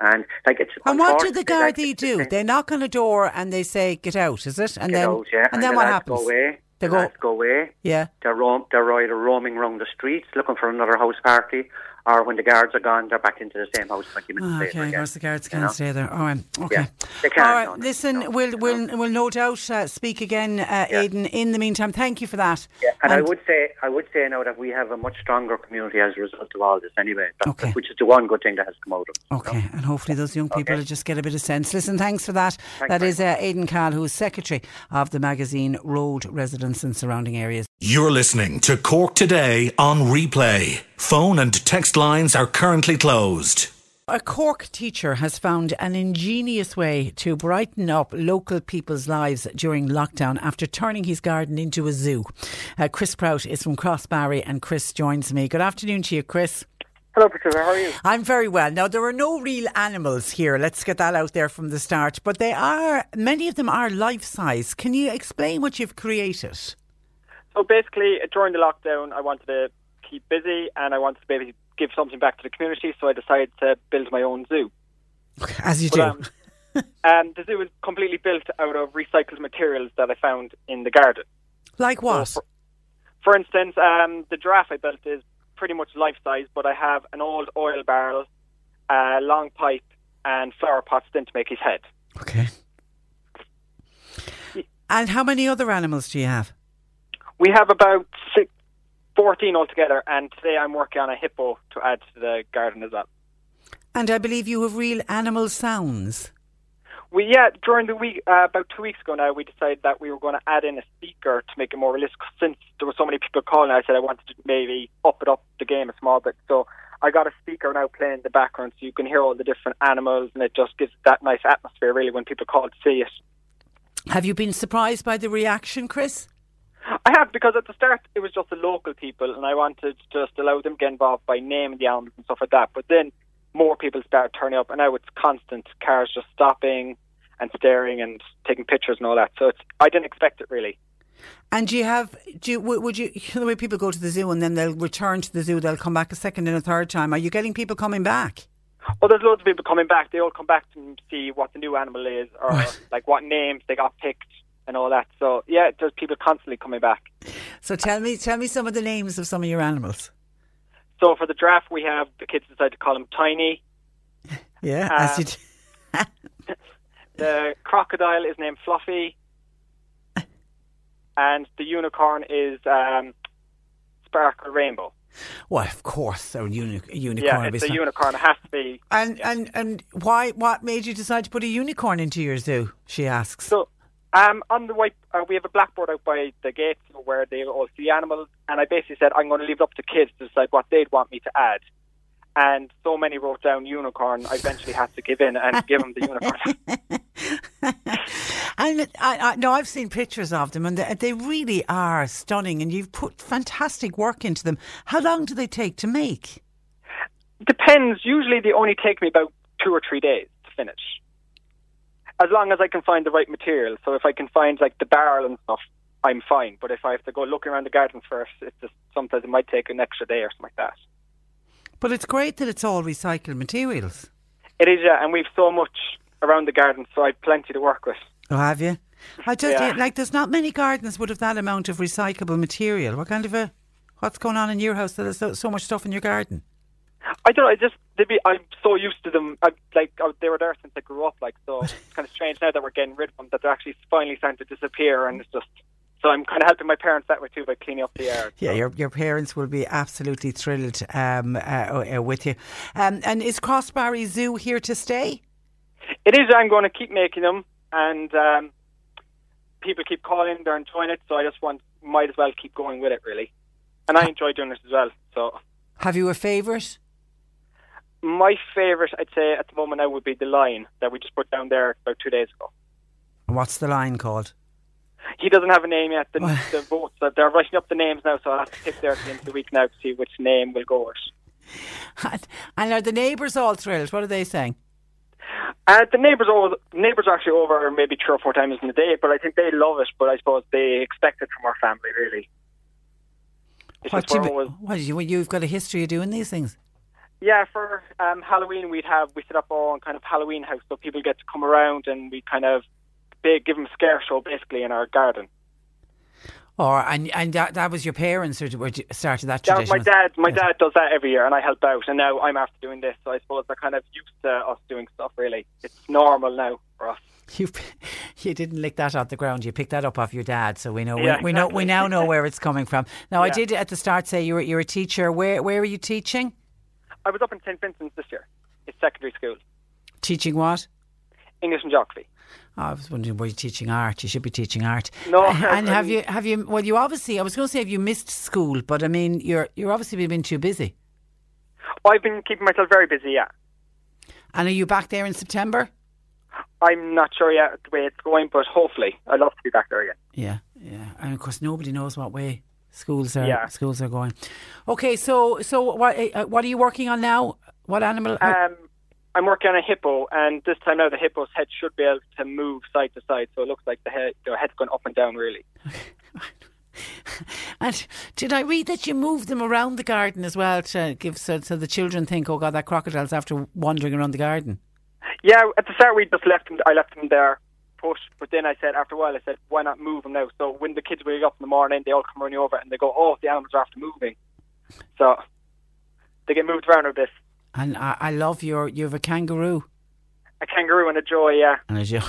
Speaker 10: and like it's.
Speaker 3: And what do the
Speaker 10: unfortunately, like,
Speaker 3: Gardaí
Speaker 10: it's the
Speaker 3: do? They knock on a door and they say, get out, is it? And
Speaker 10: Get
Speaker 3: then,
Speaker 10: out, yeah,
Speaker 3: and then
Speaker 10: the
Speaker 3: what happens?
Speaker 10: Go away.
Speaker 3: They
Speaker 10: the
Speaker 3: go-
Speaker 10: go away.
Speaker 3: Yeah.
Speaker 10: They're roam, they're either roaming around the streets looking for another house party, or when the guards are gone, they're back into the same house twenty minutes
Speaker 3: Oh,
Speaker 10: later.
Speaker 3: okay, of
Speaker 10: again.
Speaker 3: course the guards can't
Speaker 10: know?
Speaker 3: stay there. All right, okay.
Speaker 10: Yeah, they can't,
Speaker 3: All right,
Speaker 10: no, no,
Speaker 3: listen,
Speaker 10: no,
Speaker 3: we'll,
Speaker 10: no.
Speaker 3: we'll, we'll no doubt uh, speak again, uh, Aidan. In the meantime, thank you for that.
Speaker 10: Yeah, and, I would say I would say now that we have a much stronger community as a result of all this anyway. That-
Speaker 3: Okay.
Speaker 10: Which is the one good thing that has come out of it.
Speaker 3: Okay, and hopefully those young people
Speaker 10: Okay.
Speaker 3: will just get a bit of sense. Listen, thanks for that.
Speaker 10: Thanks
Speaker 3: that
Speaker 10: very
Speaker 3: is uh, Aidan Cahill, who is secretary of the magazine Road Residents and Surrounding Areas.
Speaker 4: You're listening to Cork Today on replay. Phone and text lines are currently closed.
Speaker 3: A Cork teacher has found an ingenious way to brighten up local people's lives during lockdown after turning his garden into a zoo. Uh, Chris Prout is from Crossbarry and Chris joins me. Good afternoon to you, Chris.
Speaker 12: Hello, Patricia. How are you?
Speaker 3: I'm very well. Now, there are no real animals here. Let's get that out there from the start. But they are, many of them are life size. Can you explain what you've created?
Speaker 12: So basically, during the lockdown, I wanted to keep busy and I wanted to maybe give something back to the community, so I decided to build my own zoo.
Speaker 3: As you
Speaker 12: But,
Speaker 3: do.
Speaker 12: um, and the zoo is completely built out of recycled materials that I found in the garden.
Speaker 3: like what?
Speaker 12: for, for instance, um, the giraffe I built is pretty much life size, but I have an old oil barrel, a long pipe, and flower pots in to make his head.
Speaker 3: Okay. And how many other animals do you have?
Speaker 12: We have about six, 14 altogether, and today I'm working on a hippo to add to the garden as well.
Speaker 3: And I believe you have real animal sounds.
Speaker 12: We yeah, during the week, uh, about two weeks ago now, we decided that we were going to add in a speaker to make it more realistic. Since there were so many people calling, I said I wanted to maybe up it up the game a small bit. So I got a speaker now playing in the background, so you can hear all the different animals, and it just gives that nice atmosphere really when people call to see it.
Speaker 3: Have you been surprised by the reaction, Chris?
Speaker 12: I have because at the start it was just the local people, and I wanted to just allow them to get involved by naming the animals and stuff like that. But then more people started turning up, and now it's constant cars just stopping and staring and taking pictures and all that. So it's I didn't expect it really.
Speaker 3: And do you have, do you, would you, you know, the way people go to the zoo and then they'll return to the zoo, they'll come back a second and a third time. Are you getting people coming back?
Speaker 12: Well, there's loads of people coming back. They all come back to see what the new animal is, or like what names they got picked and all that. So yeah, there's people constantly coming back.
Speaker 3: So tell me, tell me some of the names of some of your animals.
Speaker 12: So for the draft, we have the kids decided to call him Tiny.
Speaker 3: Yeah,
Speaker 12: Uh,
Speaker 3: as you d-
Speaker 12: The crocodile is named Fluffy, and the unicorn is um, Sparkle Rainbow.
Speaker 3: well, of course, a, uni- a unicorn.
Speaker 12: yeah, it's a unicorn. It has to be.
Speaker 3: And and and why? What made you decide to put a unicorn into your zoo? She asks.
Speaker 12: So um, on the white, uh, we have a blackboard out by the gate where they all see animals, and I basically said I'm going to leave it up to kids to decide what they'd want me to add. And so many wrote down unicorn. I eventually had to give in and give them the unicorn.
Speaker 3: And I, I, no, I've seen pictures of them, and they, they really are stunning. And you've put fantastic work into them. How long do they take to make?
Speaker 12: Depends. Usually, they only take me about two or three days to finish. As long as I can find the right material. So if I can find like the barrel and stuff, I'm fine. But if I have to go looking around the garden first, it's just sometimes it might take an extra day or something like that.
Speaker 3: But it's great that it's all recycled materials.
Speaker 12: It is, yeah, and we've so much around the garden, so I've plenty to work with.
Speaker 3: Oh, have you? I just
Speaker 12: Yeah.
Speaker 3: like there's not many gardens would have that amount of recyclable material. What kind of a what's going on in your house that there's so, so much stuff in your garden?
Speaker 12: I don't know. I just they be, I'm so used to them. I, like I, they were there since I grew up. Like so, it's kind of strange now that we're getting rid of them. That they're actually finally starting to disappear, and it's just. So I'm kind of helping my parents that way too by cleaning up the yard.
Speaker 3: Yeah, your your parents will be absolutely thrilled um, uh, uh, with you. Um, and is Crossbarry Zoo here to stay?
Speaker 12: It is. I'm going to keep making them, and um, people keep calling. They're enjoying it, so I just want might as well keep going with it, really. And I enjoy doing it as well. So
Speaker 3: Have you a favourite?
Speaker 12: My favourite, I'd say, at the moment now would be the line that we just put down there about two days ago.
Speaker 3: What's the line called?
Speaker 12: He doesn't have a name yet. The, the votes, uh, they're writing up the names now, so I'll have to pick there at the end of the week now to see which name will go with.
Speaker 3: And are the neighbours all thrilled? What are they saying?
Speaker 12: Uh, the neighbours all neighbours are actually over maybe three or four times in the day, but I think they love it. But I suppose they expect it from our family, really. It's
Speaker 3: What do you,
Speaker 12: always,
Speaker 3: what, you, you've got a history of doing these things.
Speaker 12: Yeah, for um, Halloween we'd have we set up our own kind of Halloween house, so people get to come around and we kind of they give them a scare show basically in our garden.
Speaker 3: Or and and that, that was your parents who started that tradition.
Speaker 12: my dad. My dad does that every year, and I help out. And now I'm after doing this, so I suppose they're kind of used to us doing stuff. Really, it's normal now for us.
Speaker 3: You you didn't lick that off the ground. You picked that up off your dad, so we know
Speaker 12: Yeah,
Speaker 3: we, we know we now know where it's coming from. Now, I did at the start say you were you're a teacher. Where where are you teaching?
Speaker 12: I was up in St Vincent's this year. It's secondary school,
Speaker 3: Teaching what?
Speaker 12: English and geography.
Speaker 3: Oh, I was wondering, were you teaching art? You should be teaching art.
Speaker 12: No, uh,
Speaker 3: and have you have you? Well, you obviously. I was going to say, have you missed school? But I mean, you're you're obviously been too busy.
Speaker 12: I've been keeping myself very busy. Yeah,
Speaker 3: And are you back there in September?
Speaker 12: I'm not sure yet the way it's going, but hopefully, I'd love to be back there again.
Speaker 3: Yeah, yeah. And of course, nobody knows what way schools are
Speaker 12: Yeah.
Speaker 3: schools are going. Okay, so so what uh, what are you working on now? What animal?
Speaker 12: Um, I'm working on a hippo, and this time now the hippo's head should be able to move side to side, so it looks like the head the head's going up and down really.
Speaker 3: And did I read that you moved them around the garden as well to give so, so the children think, oh God, that crocodile's after wandering around the garden?
Speaker 12: Yeah, at the start we just left them. I left them there, put. But then I said after a while, I said, why not move them now? So when the kids wake up in the morning, they all come running over and they go, oh, the animals are after moving. So they get moved around a bit.
Speaker 3: And I, I love your you have a kangaroo
Speaker 12: A kangaroo and a joy, yeah.
Speaker 3: and a joy.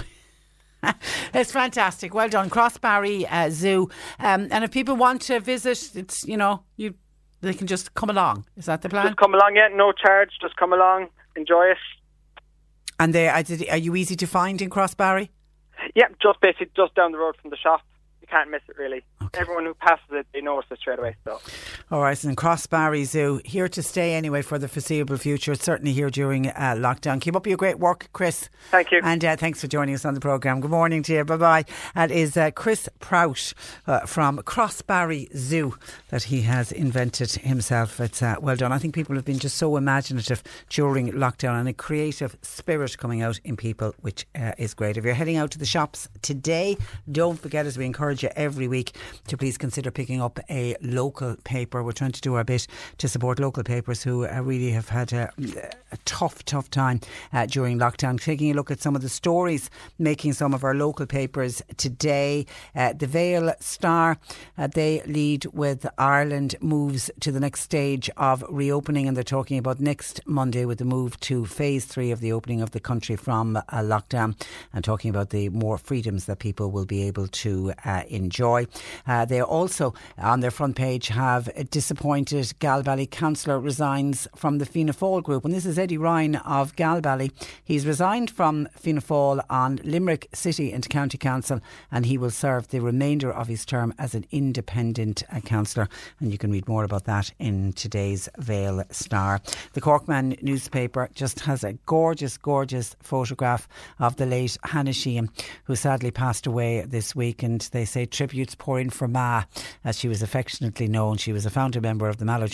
Speaker 3: it's fantastic. Well done, Crossbarry uh, Zoo. Um, and if people want to visit, it's you know you they can just come along. Is that the plan?
Speaker 12: Just come along, yeah. No charge. Just come along, enjoy it.
Speaker 3: And they are, are you easy to find in Crossbarry?
Speaker 12: Yeah, just basically just down the road from the shop. Can't miss it really. Everyone who passes it, they notice it straight away. So
Speaker 3: All right, and Crossbarry Zoo here to stay anyway for the foreseeable future. It's certainly here during uh, lockdown. Keep up your great work, Chris.
Speaker 12: Thank you.
Speaker 3: And uh, thanks for joining us on the programme. Good morning to you. Bye bye. That is uh, Chris Prout uh, from Crossbarry Zoo that he has invented himself. It's uh, well done. I think people have been just so imaginative during lockdown and a creative spirit coming out in people, which uh, is great. If you're heading out to the shops today, don't forget, as we encourage you every week, to please consider picking up a local paper. We're trying to do our bit to support local papers who uh, really have had a, a tough, tough time uh, during lockdown. Taking a look at some of the stories making some of our local papers today. Uh, the Vale Star, uh, they lead with Ireland moves to the next stage of reopening, and they're talking about next Monday with the move to phase three of the opening of the country from uh, lockdown and talking about the more freedoms that people will be able to uh, enjoy. Uh, they also, on their front page, have disappointed Galbally councillor resigns from the Fianna Fáil group. And this is Eddie Ryan of Galbally. He's resigned from Fianna Fáil on Limerick City and County Council, and he will serve the remainder of his term as an independent uh, councillor. And you can read more about that in today's Vale Star. The Corkman newspaper just has a gorgeous, gorgeous photograph of the late Hannah Sheehan, who sadly passed away this week. And they say tributes pour in for Ma, as she was affectionately known. She was a founder member of the Mallow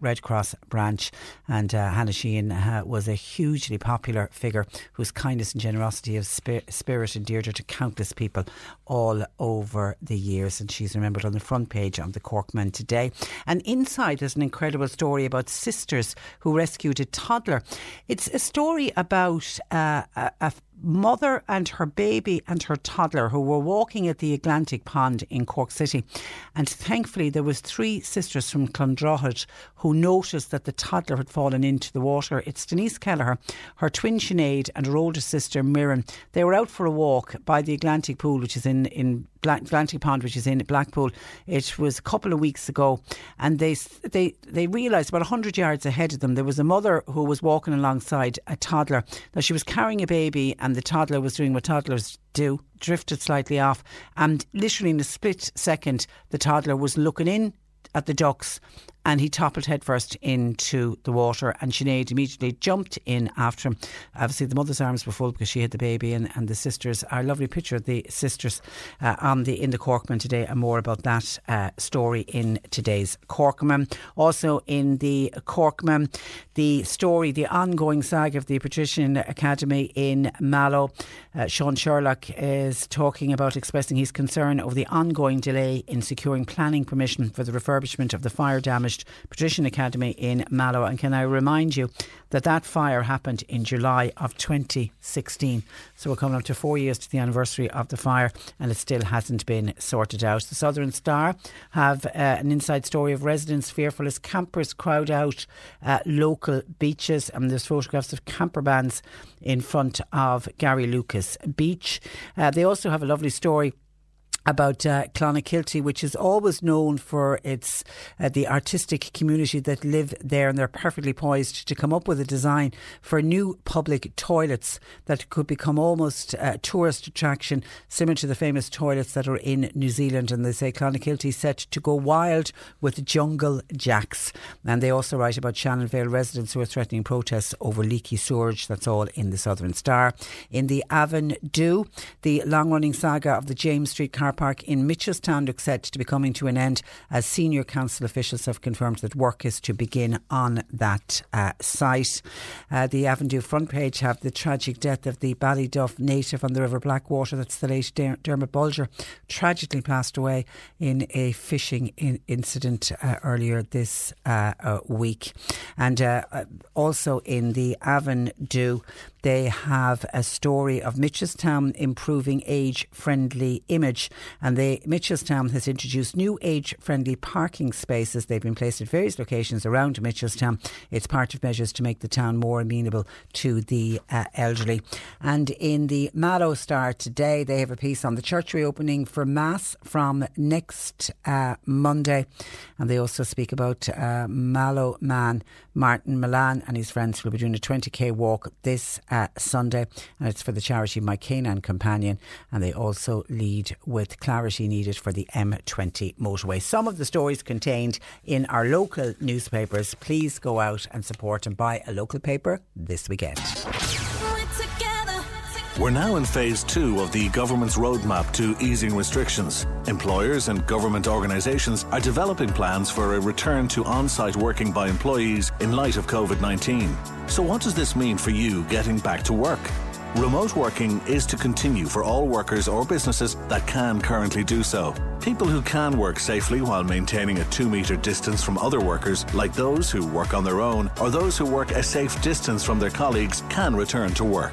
Speaker 3: Red Cross branch, and uh, Hannah Sheehan uh, was a hugely popular figure whose kindness and generosity of spirit endeared her to countless people all over the years. And she's remembered on the front page of the Corkman today. And inside, there's an incredible story about sisters who rescued a toddler. It's a story about uh, a, a mother and her baby and her toddler who were walking at the Atlantic Pond in Cork City. And thankfully, there was three sisters from Clondrohid who noticed that the toddler had fallen into the water. It's Denise Kelleher, her twin Sinead, and her older sister Mirren. They were out for a walk by the Atlantic Pool, which is in, in Atlantic Pond, which is in Blackpool. It was a couple of weeks ago, and they they they realised about hundred yards ahead of them there was a mother who was walking alongside a toddler. Now she was carrying a baby, and the toddler was doing what toddlers do, drifted slightly off, and literally in a split second, the toddler was looking in at the ducks and he toppled headfirst into the water and Sinead immediately jumped in after him. Obviously the mother's arms were full because she had the baby and, and the sisters. Our lovely picture of the sisters uh, on the in the Corkman today and more about that uh, story in today's Corkman. Also in the Corkman, the story, the ongoing saga of the Patrician Academy in Mallow. Uh, Sean Sherlock is talking about expressing his concern over the ongoing delay in securing planning permission for the refurbishment of the fire damage Patrician Academy in Mallow. And can I remind you that that fire happened in July of 2016. So we're coming up to four years to the anniversary of the fire and it still hasn't been sorted out. The Southern Star have uh, an inside story of residents fearful as campers crowd out uh, local beaches and there's photographs of camper vans in front of Garrylucas Beach. Uh, they also have a lovely story about uh, Clonakilty, which is always known for its uh, the artistic community that live there, and they're perfectly poised to come up with a design for new public toilets that could become almost a tourist attraction, similar to the famous toilets that are in New Zealand. And they say Clonakilty set to go wild with jungle jacks, and they also write about Shannonvale residents who are threatening protests over leaky sewage. That's all in the Southern Star. In the Avon Do, the long-running saga of the James Street car park in Mitchelstown looks set to be coming to an end as senior council officials have confirmed that work is to begin on that uh, site. Uh, the Avondhu front page have the tragic death of the Ballyduff native on the River Blackwater. That's the late Dermot Bulger, tragically passed away in a fishing in- incident uh, earlier this uh, uh, week. And uh, also in the Avondhu, they have a story of Mitchelstown improving age friendly image. And they, Mitchelstown has introduced new age friendly parking spaces. They've been placed at various locations around Mitchelstown. It's part of measures to make the town more amenable to the uh, elderly. And in the Mallow Star today, they have a piece on the church reopening for Mass from next uh, Monday. And they also speak about uh, Mallow man Martin Milan and his friends will be doing a 20k walk this uh, Sunday, and it's for the charity My Canine Companion. And they also lead with clarity needed for the M20 motorway. Some of the stories contained in our local newspapers. Please go out and support and buy a local paper this weekend.
Speaker 4: We're now in phase two of the government's roadmap to easing restrictions. Employers and government organisations are developing plans for a return to on site working by employees in light of COVID 19. So, what does this mean for you getting back to work? Remote working is to continue for all workers or businesses that can currently do so. People who can work safely while maintaining a two metre distance from other workers, like those who work on their own or those who work a safe distance from their colleagues, can return to work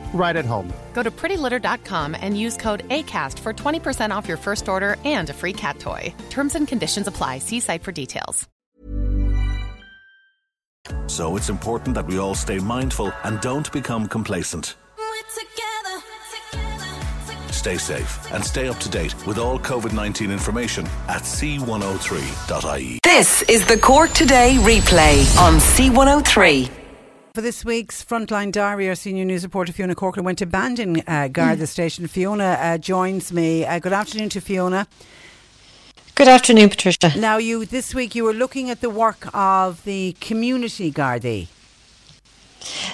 Speaker 13: right at home.
Speaker 14: Go to prettylitter.com and use code ACAST for 20% off your first order and a free cat toy. Terms and conditions apply. See site for details.
Speaker 4: So it's important that we all stay mindful and don't become complacent. Stay safe and stay up to date with all COVID 19 information at c103.ie.
Speaker 2: This is the Cork Today replay on C103.
Speaker 3: For this week's Frontline Diary, our senior news reporter Fiona Corcoran went to Bandon uh, Garda Station. Fiona uh, joins me. Uh, good afternoon to Fiona.
Speaker 15: Good afternoon, Patricia.
Speaker 3: Now, you this week you were looking at the work of the community Gardaí.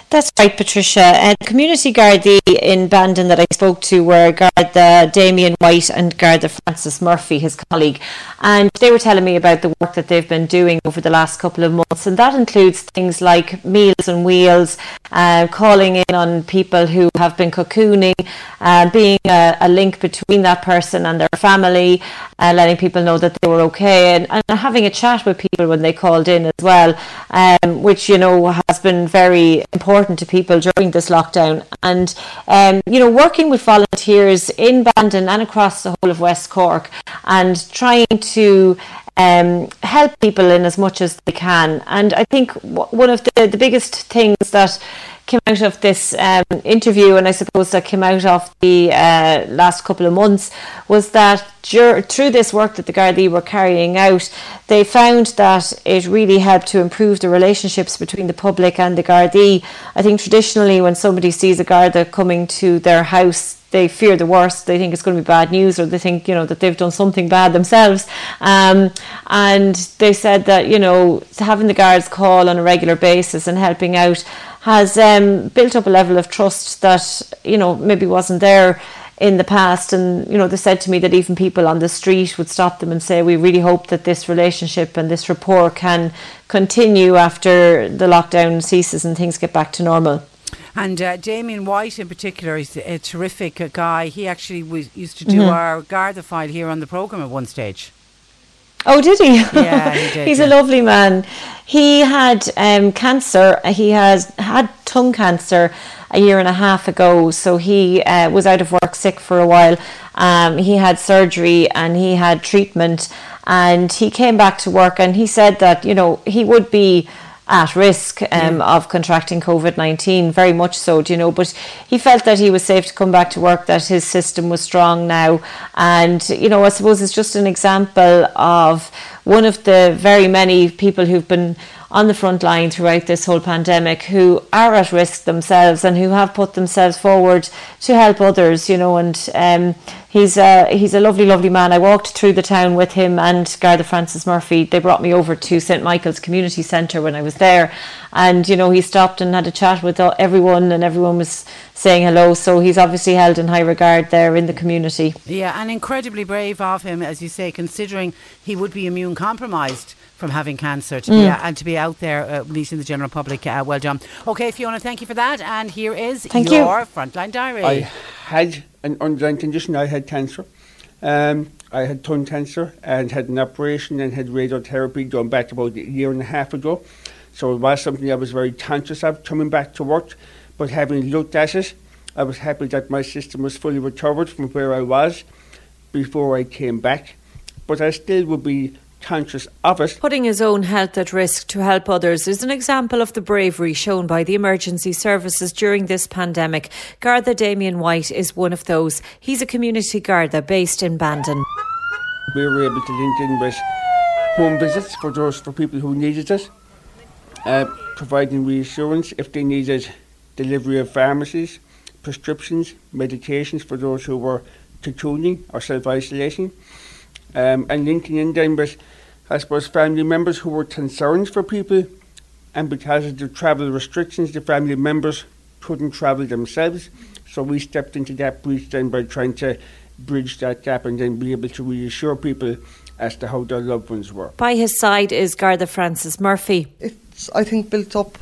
Speaker 15: That's right, Patricia. And community Gardaí in Bandon that I spoke to were Garda Damien White and Garda Francis Murphy, his colleague. And they were telling me about the work that they've been doing over the last couple of months. And that includes things like Meals on Wheels, uh, calling in on people who have been cocooning, uh, being a, a, link between that person and their family, uh, letting people know that they were okay, and, and, having a chat with people when they called in as well, um, which, you know, has been very important to people during this lockdown. And, um, you know, working with volunteers in Bandon and across the whole of West Cork and trying to um, help people in as much as they can. And I think one of the, the biggest things that came out of this um, interview, and I suppose that came out of the uh, last couple of months, was that dur- through this work that the Gardaí were carrying out, they found that it really helped to improve the relationships between the public and the Gardaí. I think traditionally, when somebody sees a Garda coming to their house, they fear the worst. They think it's going to be bad news, or they think you know that they've done something bad themselves. Um, and they said that you know having the guards call on a regular basis and helping out has um, built up a level of trust that you know maybe wasn't there in the past and you know they said to me that even people on the street would stop them and say we really hope that this relationship and this rapport can continue after the lockdown ceases and things get back to normal
Speaker 3: and uh, Damien White, in particular, is a terrific uh, guy. He actually was, used to do mm-hmm. our Garda file here on the programme at one stage.
Speaker 15: Oh, did he?
Speaker 3: Yeah, he did.
Speaker 15: He's
Speaker 3: yeah.
Speaker 15: a lovely man. He had um, cancer. He has had tongue cancer a year and a half ago. So he uh, was out of work sick for a while. Um, he had surgery and he had treatment. And he came back to work and he said that, you know, he would be at risk um, yeah. of contracting COVID 19, very much so, do you know. But he felt that he was safe to come back to work, that his system was strong now. And, you know, I suppose it's just an example of one of the very many people who've been on the front line throughout this whole pandemic who are at risk themselves and who have put themselves forward to help others, you know, and um, he's a, he's a lovely, lovely man. I walked through the town with him and Garda Francis Murphy. They brought me over to St Michael's Community Centre when I was there, and you know he stopped and had a chat with everyone, and everyone was saying hello. So he's obviously held in high regard there in the community.
Speaker 3: Yeah, and incredibly brave of him, as you say, considering he would be immune compromised from having cancer to mm. be and to be out there uh, meeting the general public. Uh, well done. Okay, Fiona, thank you for that. And here is
Speaker 15: thank
Speaker 3: your
Speaker 15: you.
Speaker 3: frontline diary.
Speaker 16: I had an underlying condition. I had cancer. Um, I had tongue cancer and had an operation and had radiotherapy done back about a year and a half ago. So it was something I was very conscious of coming back to work. But having looked at it, I was happy that my system was fully recovered from where I was before I came back, but I still would be conscious of it.
Speaker 15: Putting his own health at risk to help others is an example of the bravery shown by the emergency services during this pandemic. Garda Damien White is one of those. He's a community Garda based in Bandon.
Speaker 16: We were able to link in with home visits for those for people who needed it, uh, providing reassurance if they needed delivery of pharmacies, prescriptions, medications for those who were cocooning or self-isolating, um, and linking in then with, I suppose, family members who were concerned for people, and because of the travel restrictions, the family members couldn't travel themselves. So we stepped into that breach then by trying to bridge that gap and then be able to reassure people as to how their loved ones were.
Speaker 15: By his side is Garda Francis Murphy.
Speaker 17: It's, I think, built up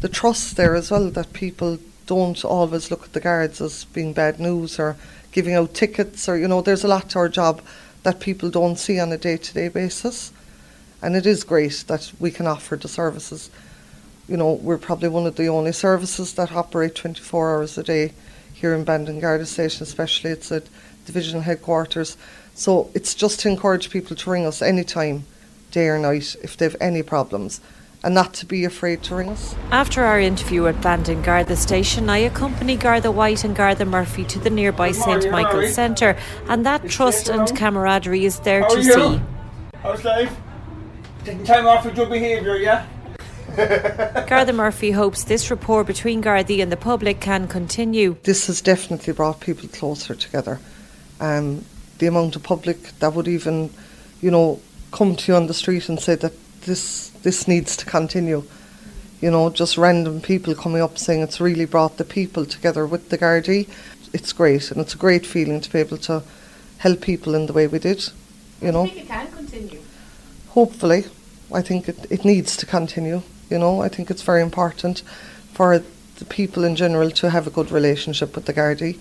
Speaker 17: the trust there as well that people don't always look at the guards as being bad news or giving out tickets or, you know, there's a lot to our job that people don't see on a day to day basis. And it is great that we can offer the services. You know, we're probably one of the only services that operate 24 hours a day here in Bandon Garda Station, especially it's at divisional headquarters. So it's just to encourage people to ring us anytime, day or night, if they have any problems and not to be afraid to ring us.
Speaker 15: After our interview at Bandon Garda Station, I accompany Garda White and Garda Murphy to the nearby St Michael's Centre, and that trust and camaraderie is there
Speaker 16: How
Speaker 15: to
Speaker 16: are you?
Speaker 15: see.
Speaker 16: How's life? Taking time off for good behaviour, yeah?
Speaker 15: Garda Murphy hopes this rapport between Gardaí and the public can continue.
Speaker 17: This has definitely brought people closer together. Um, the amount of public that would even, you know, come to you on the street and say that this this needs to continue. You know, just random people coming up saying it's really brought the people together with the Gardaí. It's great, and it's a great feeling to be able to help people in the way we did. You know, think
Speaker 15: it can continue.
Speaker 17: hopefully, I think it, it needs to continue. You know, I think it's very important for the people in general to have a good relationship with the Gardaí.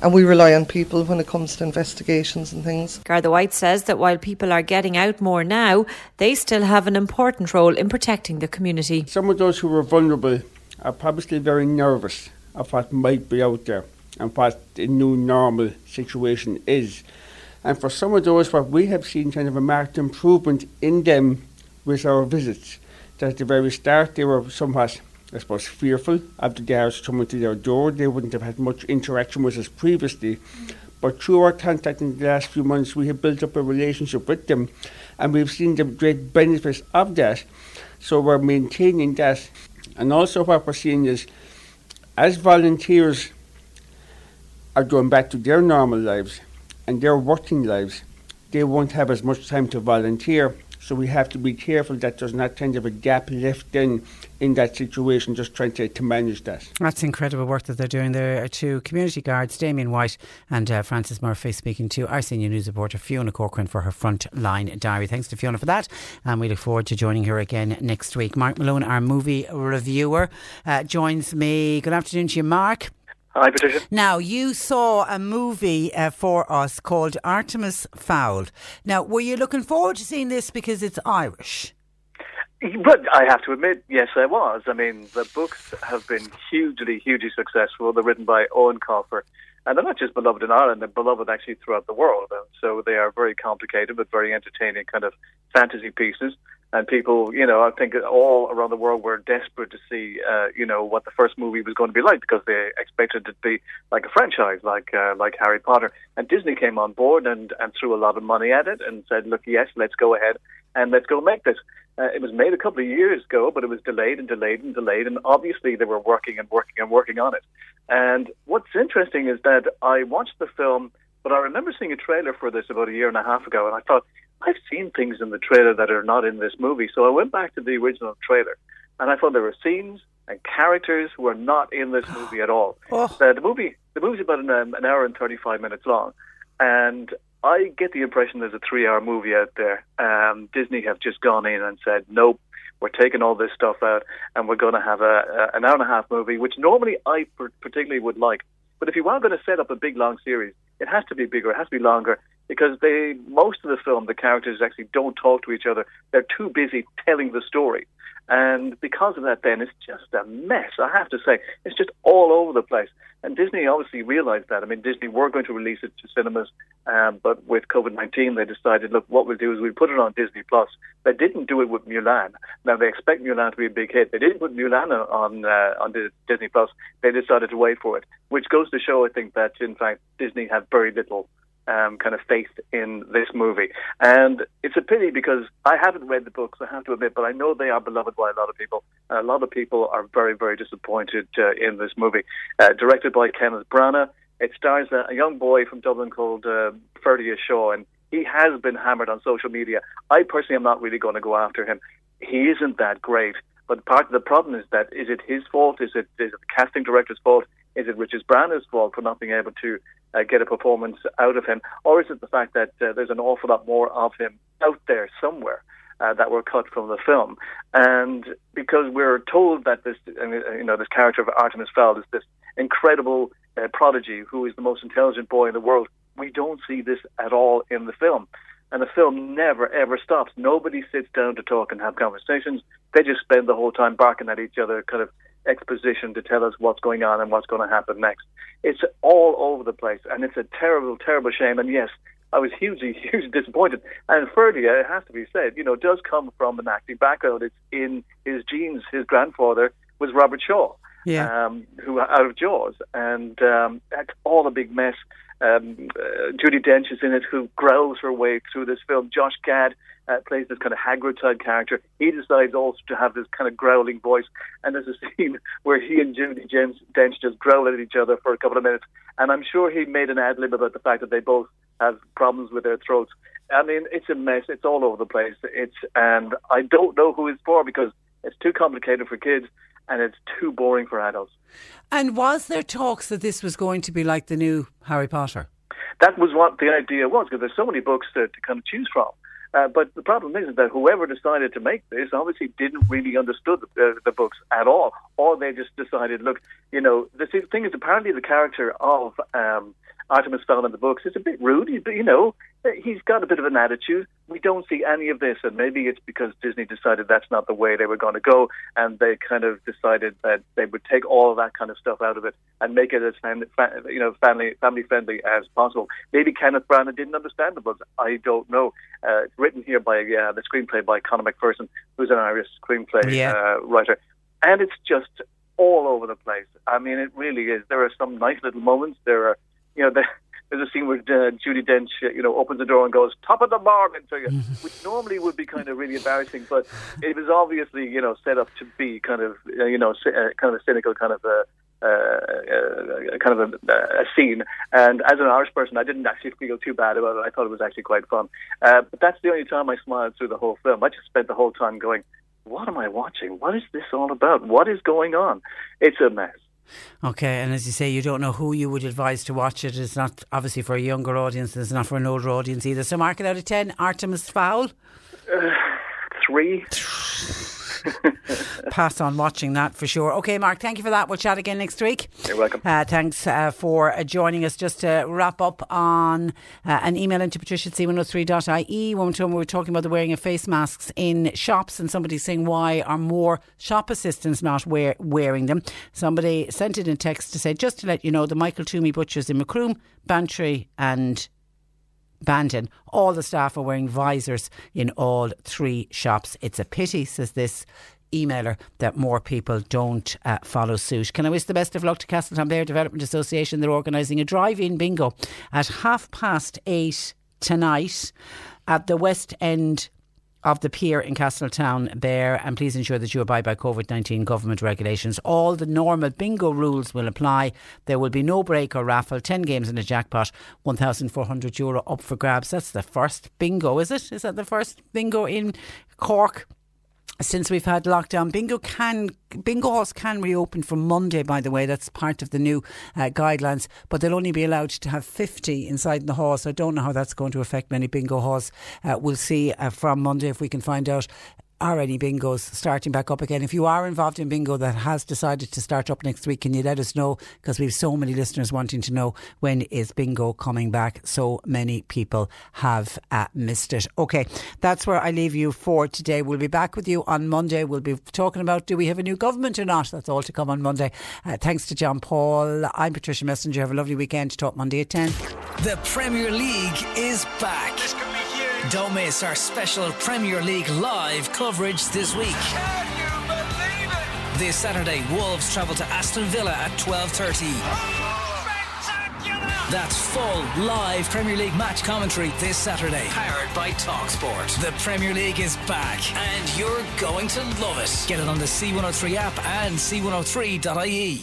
Speaker 17: And we rely on people when it comes to investigations and things.
Speaker 15: Garda White says that while people are getting out more now, they still have an important role in protecting the community.
Speaker 16: Some of those who are vulnerable are probably very nervous of what might be out there and what the new normal situation is. And for some of those, what we have seen kind of a marked improvement in them with our visits. That at the very start they were somewhat, I suppose, fearful of the guards coming to their door. They wouldn't have had much interaction with us previously. But through our contact in the last few months, we have built up a relationship with them and we've seen the great benefits of that. So we're maintaining that. And also, what we're seeing is as volunteers are going back to their normal lives and their working lives, they won't have as much time to volunteer. So we have to be careful that there's not kind of a gap left in in that situation, just trying to, to manage that.
Speaker 3: That's incredible work that they're doing there to community guards, Damien White and uh, Francis Murphy speaking to our senior news reporter Fiona Corcoran for her frontline diary. Thanks to Fiona for that and we look forward to joining her again next week. Mark Malone, our movie reviewer, uh, joins me. Good afternoon to you, Mark.
Speaker 18: Hi, Patricia.
Speaker 3: Now, you saw a movie uh, for us called Artemis Fowl. Now, were you looking forward to seeing this because it's Irish?
Speaker 18: But I have to admit, yes, I was. I mean, the books have been hugely, hugely successful. They're written by Eoin Colfer, and they're not just beloved in Ireland; they're beloved actually throughout the world. And so they are very complicated but very entertaining kind of fantasy pieces. And people, you know, I think all around the world were desperate to see, uh, you know, what the first movie was going to be like because they expected it to be like a franchise, like uh, like Harry Potter. And Disney came on board and and threw a lot of money at it and said, look, yes, let's go ahead and let's go make this. Uh, it was made a couple of years ago, but it was delayed and delayed and delayed, and obviously they were working and working and working on it. And what's interesting is that I watched the film, but I remember seeing a trailer for this about a year and a half ago, and I thought, I've seen things in the trailer that are not in this movie. So I went back to the original trailer, and I thought there were scenes and characters who are not in this movie at all.
Speaker 3: Oh.
Speaker 18: Uh, the movie, the movie's about an, um, an hour and thirty-five minutes long, and I get the impression there's a three-hour movie out there. Um, Disney have just gone in and said, nope, we're taking all this stuff out, and we're going to have a, a an hour and a half movie, which normally I per- particularly would like. But if you are going to set up a big long series, it has to be bigger, it has to be longer, because they most of the film the characters actually don't talk to each other. They're too busy telling the story. And because of that, then it's just a mess. I have to say, it's just all over the place. And Disney obviously realized that. I mean, Disney were going to release it to cinemas, um, but with COVID nineteen, they decided, look, what we'll do is we'll put it on Disney Plus. They didn't do it with Mulan. Now they expect Mulan to be a big hit. They didn't put Mulan on uh, on Disney Plus. They decided to wait for it, which goes to show, I think, that in fact Disney had very little um, kind of faith in this movie. And it's a pity because I haven't read the books, I have to admit, but I know they are beloved by a lot of people. a lot of people are very, very disappointed uh, in this movie. Uh, directed by Kenneth Branagh, it stars a, young boy from Dublin called uh, Ferdia Shaw, and he has been hammered on social media. I personally am not really going to go after him. He isn't that great. But part of the problem is that is it his fault? Is it is it the casting director's fault? Is it Richard Branagh's fault for not being able to uh, get a performance out of him, or is it the fact that uh, there's an awful lot more of him out there somewhere? Uh, that were cut from the film, and because we're told that this, uh, you know, this character of Artemis Fowl is this incredible uh, prodigy who is the most intelligent boy in the world, we don't see this at all in the film. And the film never ever stops. Nobody sits down to talk and have conversations. They just spend the whole time barking at each other, kind of exposition to tell us what's going on and what's going to happen next. It's all over the place, and it's a terrible, terrible shame. And yes, I was hugely, hugely disappointed. And Ferdia, it has to be said, you know, does come from an acting background. It's in his genes. His grandfather was Robert Shaw,
Speaker 3: yeah.
Speaker 18: um, who out of Jaws, and um, that's all a big mess. Um, uh, Judi Dench is in it, who growls her way through this film. Josh Gad uh, plays this kind of Hagrid type character. He decides also to have this kind of growling voice, and there's a scene where he and Judi Dench just growl at each other for a couple of minutes. And I'm sure he made an ad lib about the fact that they both have problems with their throats. I mean, it's a mess. It's all over the place. It's and I don't know who it's for because it's too complicated for kids and it's too boring for adults.
Speaker 3: And was there talks that this was going to be like the new Harry Potter?
Speaker 18: That was what the idea was because there's so many books to, to kind of choose from. Uh, but the problem is that whoever decided to make this obviously didn't really understood the, uh, the books at all, or they just decided, look, you know, the thing is apparently the character of um, Artemis Fowl in the books is a bit rude. But you know, he's got a bit of an attitude. We don't see any of this, and maybe it's because Disney decided that's not the way they were going to go, and they kind of decided that they would take all of that kind of stuff out of it and make it as you know family family friendly as possible. Maybe Kenneth Branagh didn't understand the books. I don't know. Uh, it's written here by uh, the screenplay by Conor McPherson, who's an Irish screenplay
Speaker 3: yeah.
Speaker 18: uh, writer, and it's just all over the place. I mean, it really is. There are some nice little moments. There are you know, the, there's a scene where uh, Judi Dench, uh, you know, opens the door and goes top of the morning to you, which normally would be kind of really embarrassing, but it was obviously, you know, set up to be kind of, uh, you know, uh, kind of a cynical kind of a. Uh, uh, kind of a, a, scene, and as an Irish person, I didn't actually feel too bad about it. I thought it was actually quite fun. Uh, but that's the only time I smiled through the whole film. I just spent the whole time going, "What am I watching? What is this all about? What is going on?" It's a mess.
Speaker 3: Okay, and as you say, you don't know who you would advise to watch it. It's not obviously for a younger audience. It's not for an older audience either. So, mark it out of ten. Artemis Fowl.
Speaker 18: Uh, three.
Speaker 3: Pass on watching that for sure. Okay, Mark, thank you for that. We'll chat again next week.
Speaker 18: You're welcome.
Speaker 3: Uh, thanks uh, for uh, joining us. Just to wrap up on uh, an email into patricia at c103.ie. One time we were talking about the wearing of face masks in shops, and somebody saying, Why are more shop assistants not wear- wearing them? Somebody sent it in text to say, Just to let you know, the Michael Twomey Butchers in Macroom, Bantry, and Bandon. All the staff are wearing visors in all three shops. It's a pity, says this emailer, that more people don't uh, follow suit. Can I wish the best of luck to Castletownbere Development Association? They're organising a drive-in bingo at half past eight tonight at the West End of the pier in Castletownbere and please ensure that you abide by COVID 19 government regulations. All the normal bingo rules will apply. There will be no break or raffle, 10 games in a jackpot, €1,400 Euro up for grabs. That's the first bingo, is it? Is that the first bingo in Cork? Since we've had lockdown. Bingo can bingo halls can reopen from Monday. By the way, that's part of the new uh, guidelines. But they'll only be allowed to have fifty inside the hall. So I don't know how that's going to affect many bingo halls. Uh, we'll see uh, from Monday if we can find out are any bingos starting back up again? If you are involved in bingo that has decided to start up next week, can you let us know? Because we have so many listeners wanting to know when is bingo coming back. So many people have uh, missed it. Okay, that's where I leave you for today. We'll be back with you on Monday. We'll be talking about do we have a new government or not? That's all to come on Monday. Uh, thanks to John Paul. I'm Patricia Messenger. Have a lovely weekend. Talk Monday at 10.
Speaker 19: The Premier League is back. Don't miss our special Premier League live coverage this week. This Saturday, Wolves travel to Aston Villa at 12.30. That's full live Premier League match commentary this Saturday. Powered by TalkSport. The Premier League is back and you're going to love it. Get it on the C103 app and c103.ie.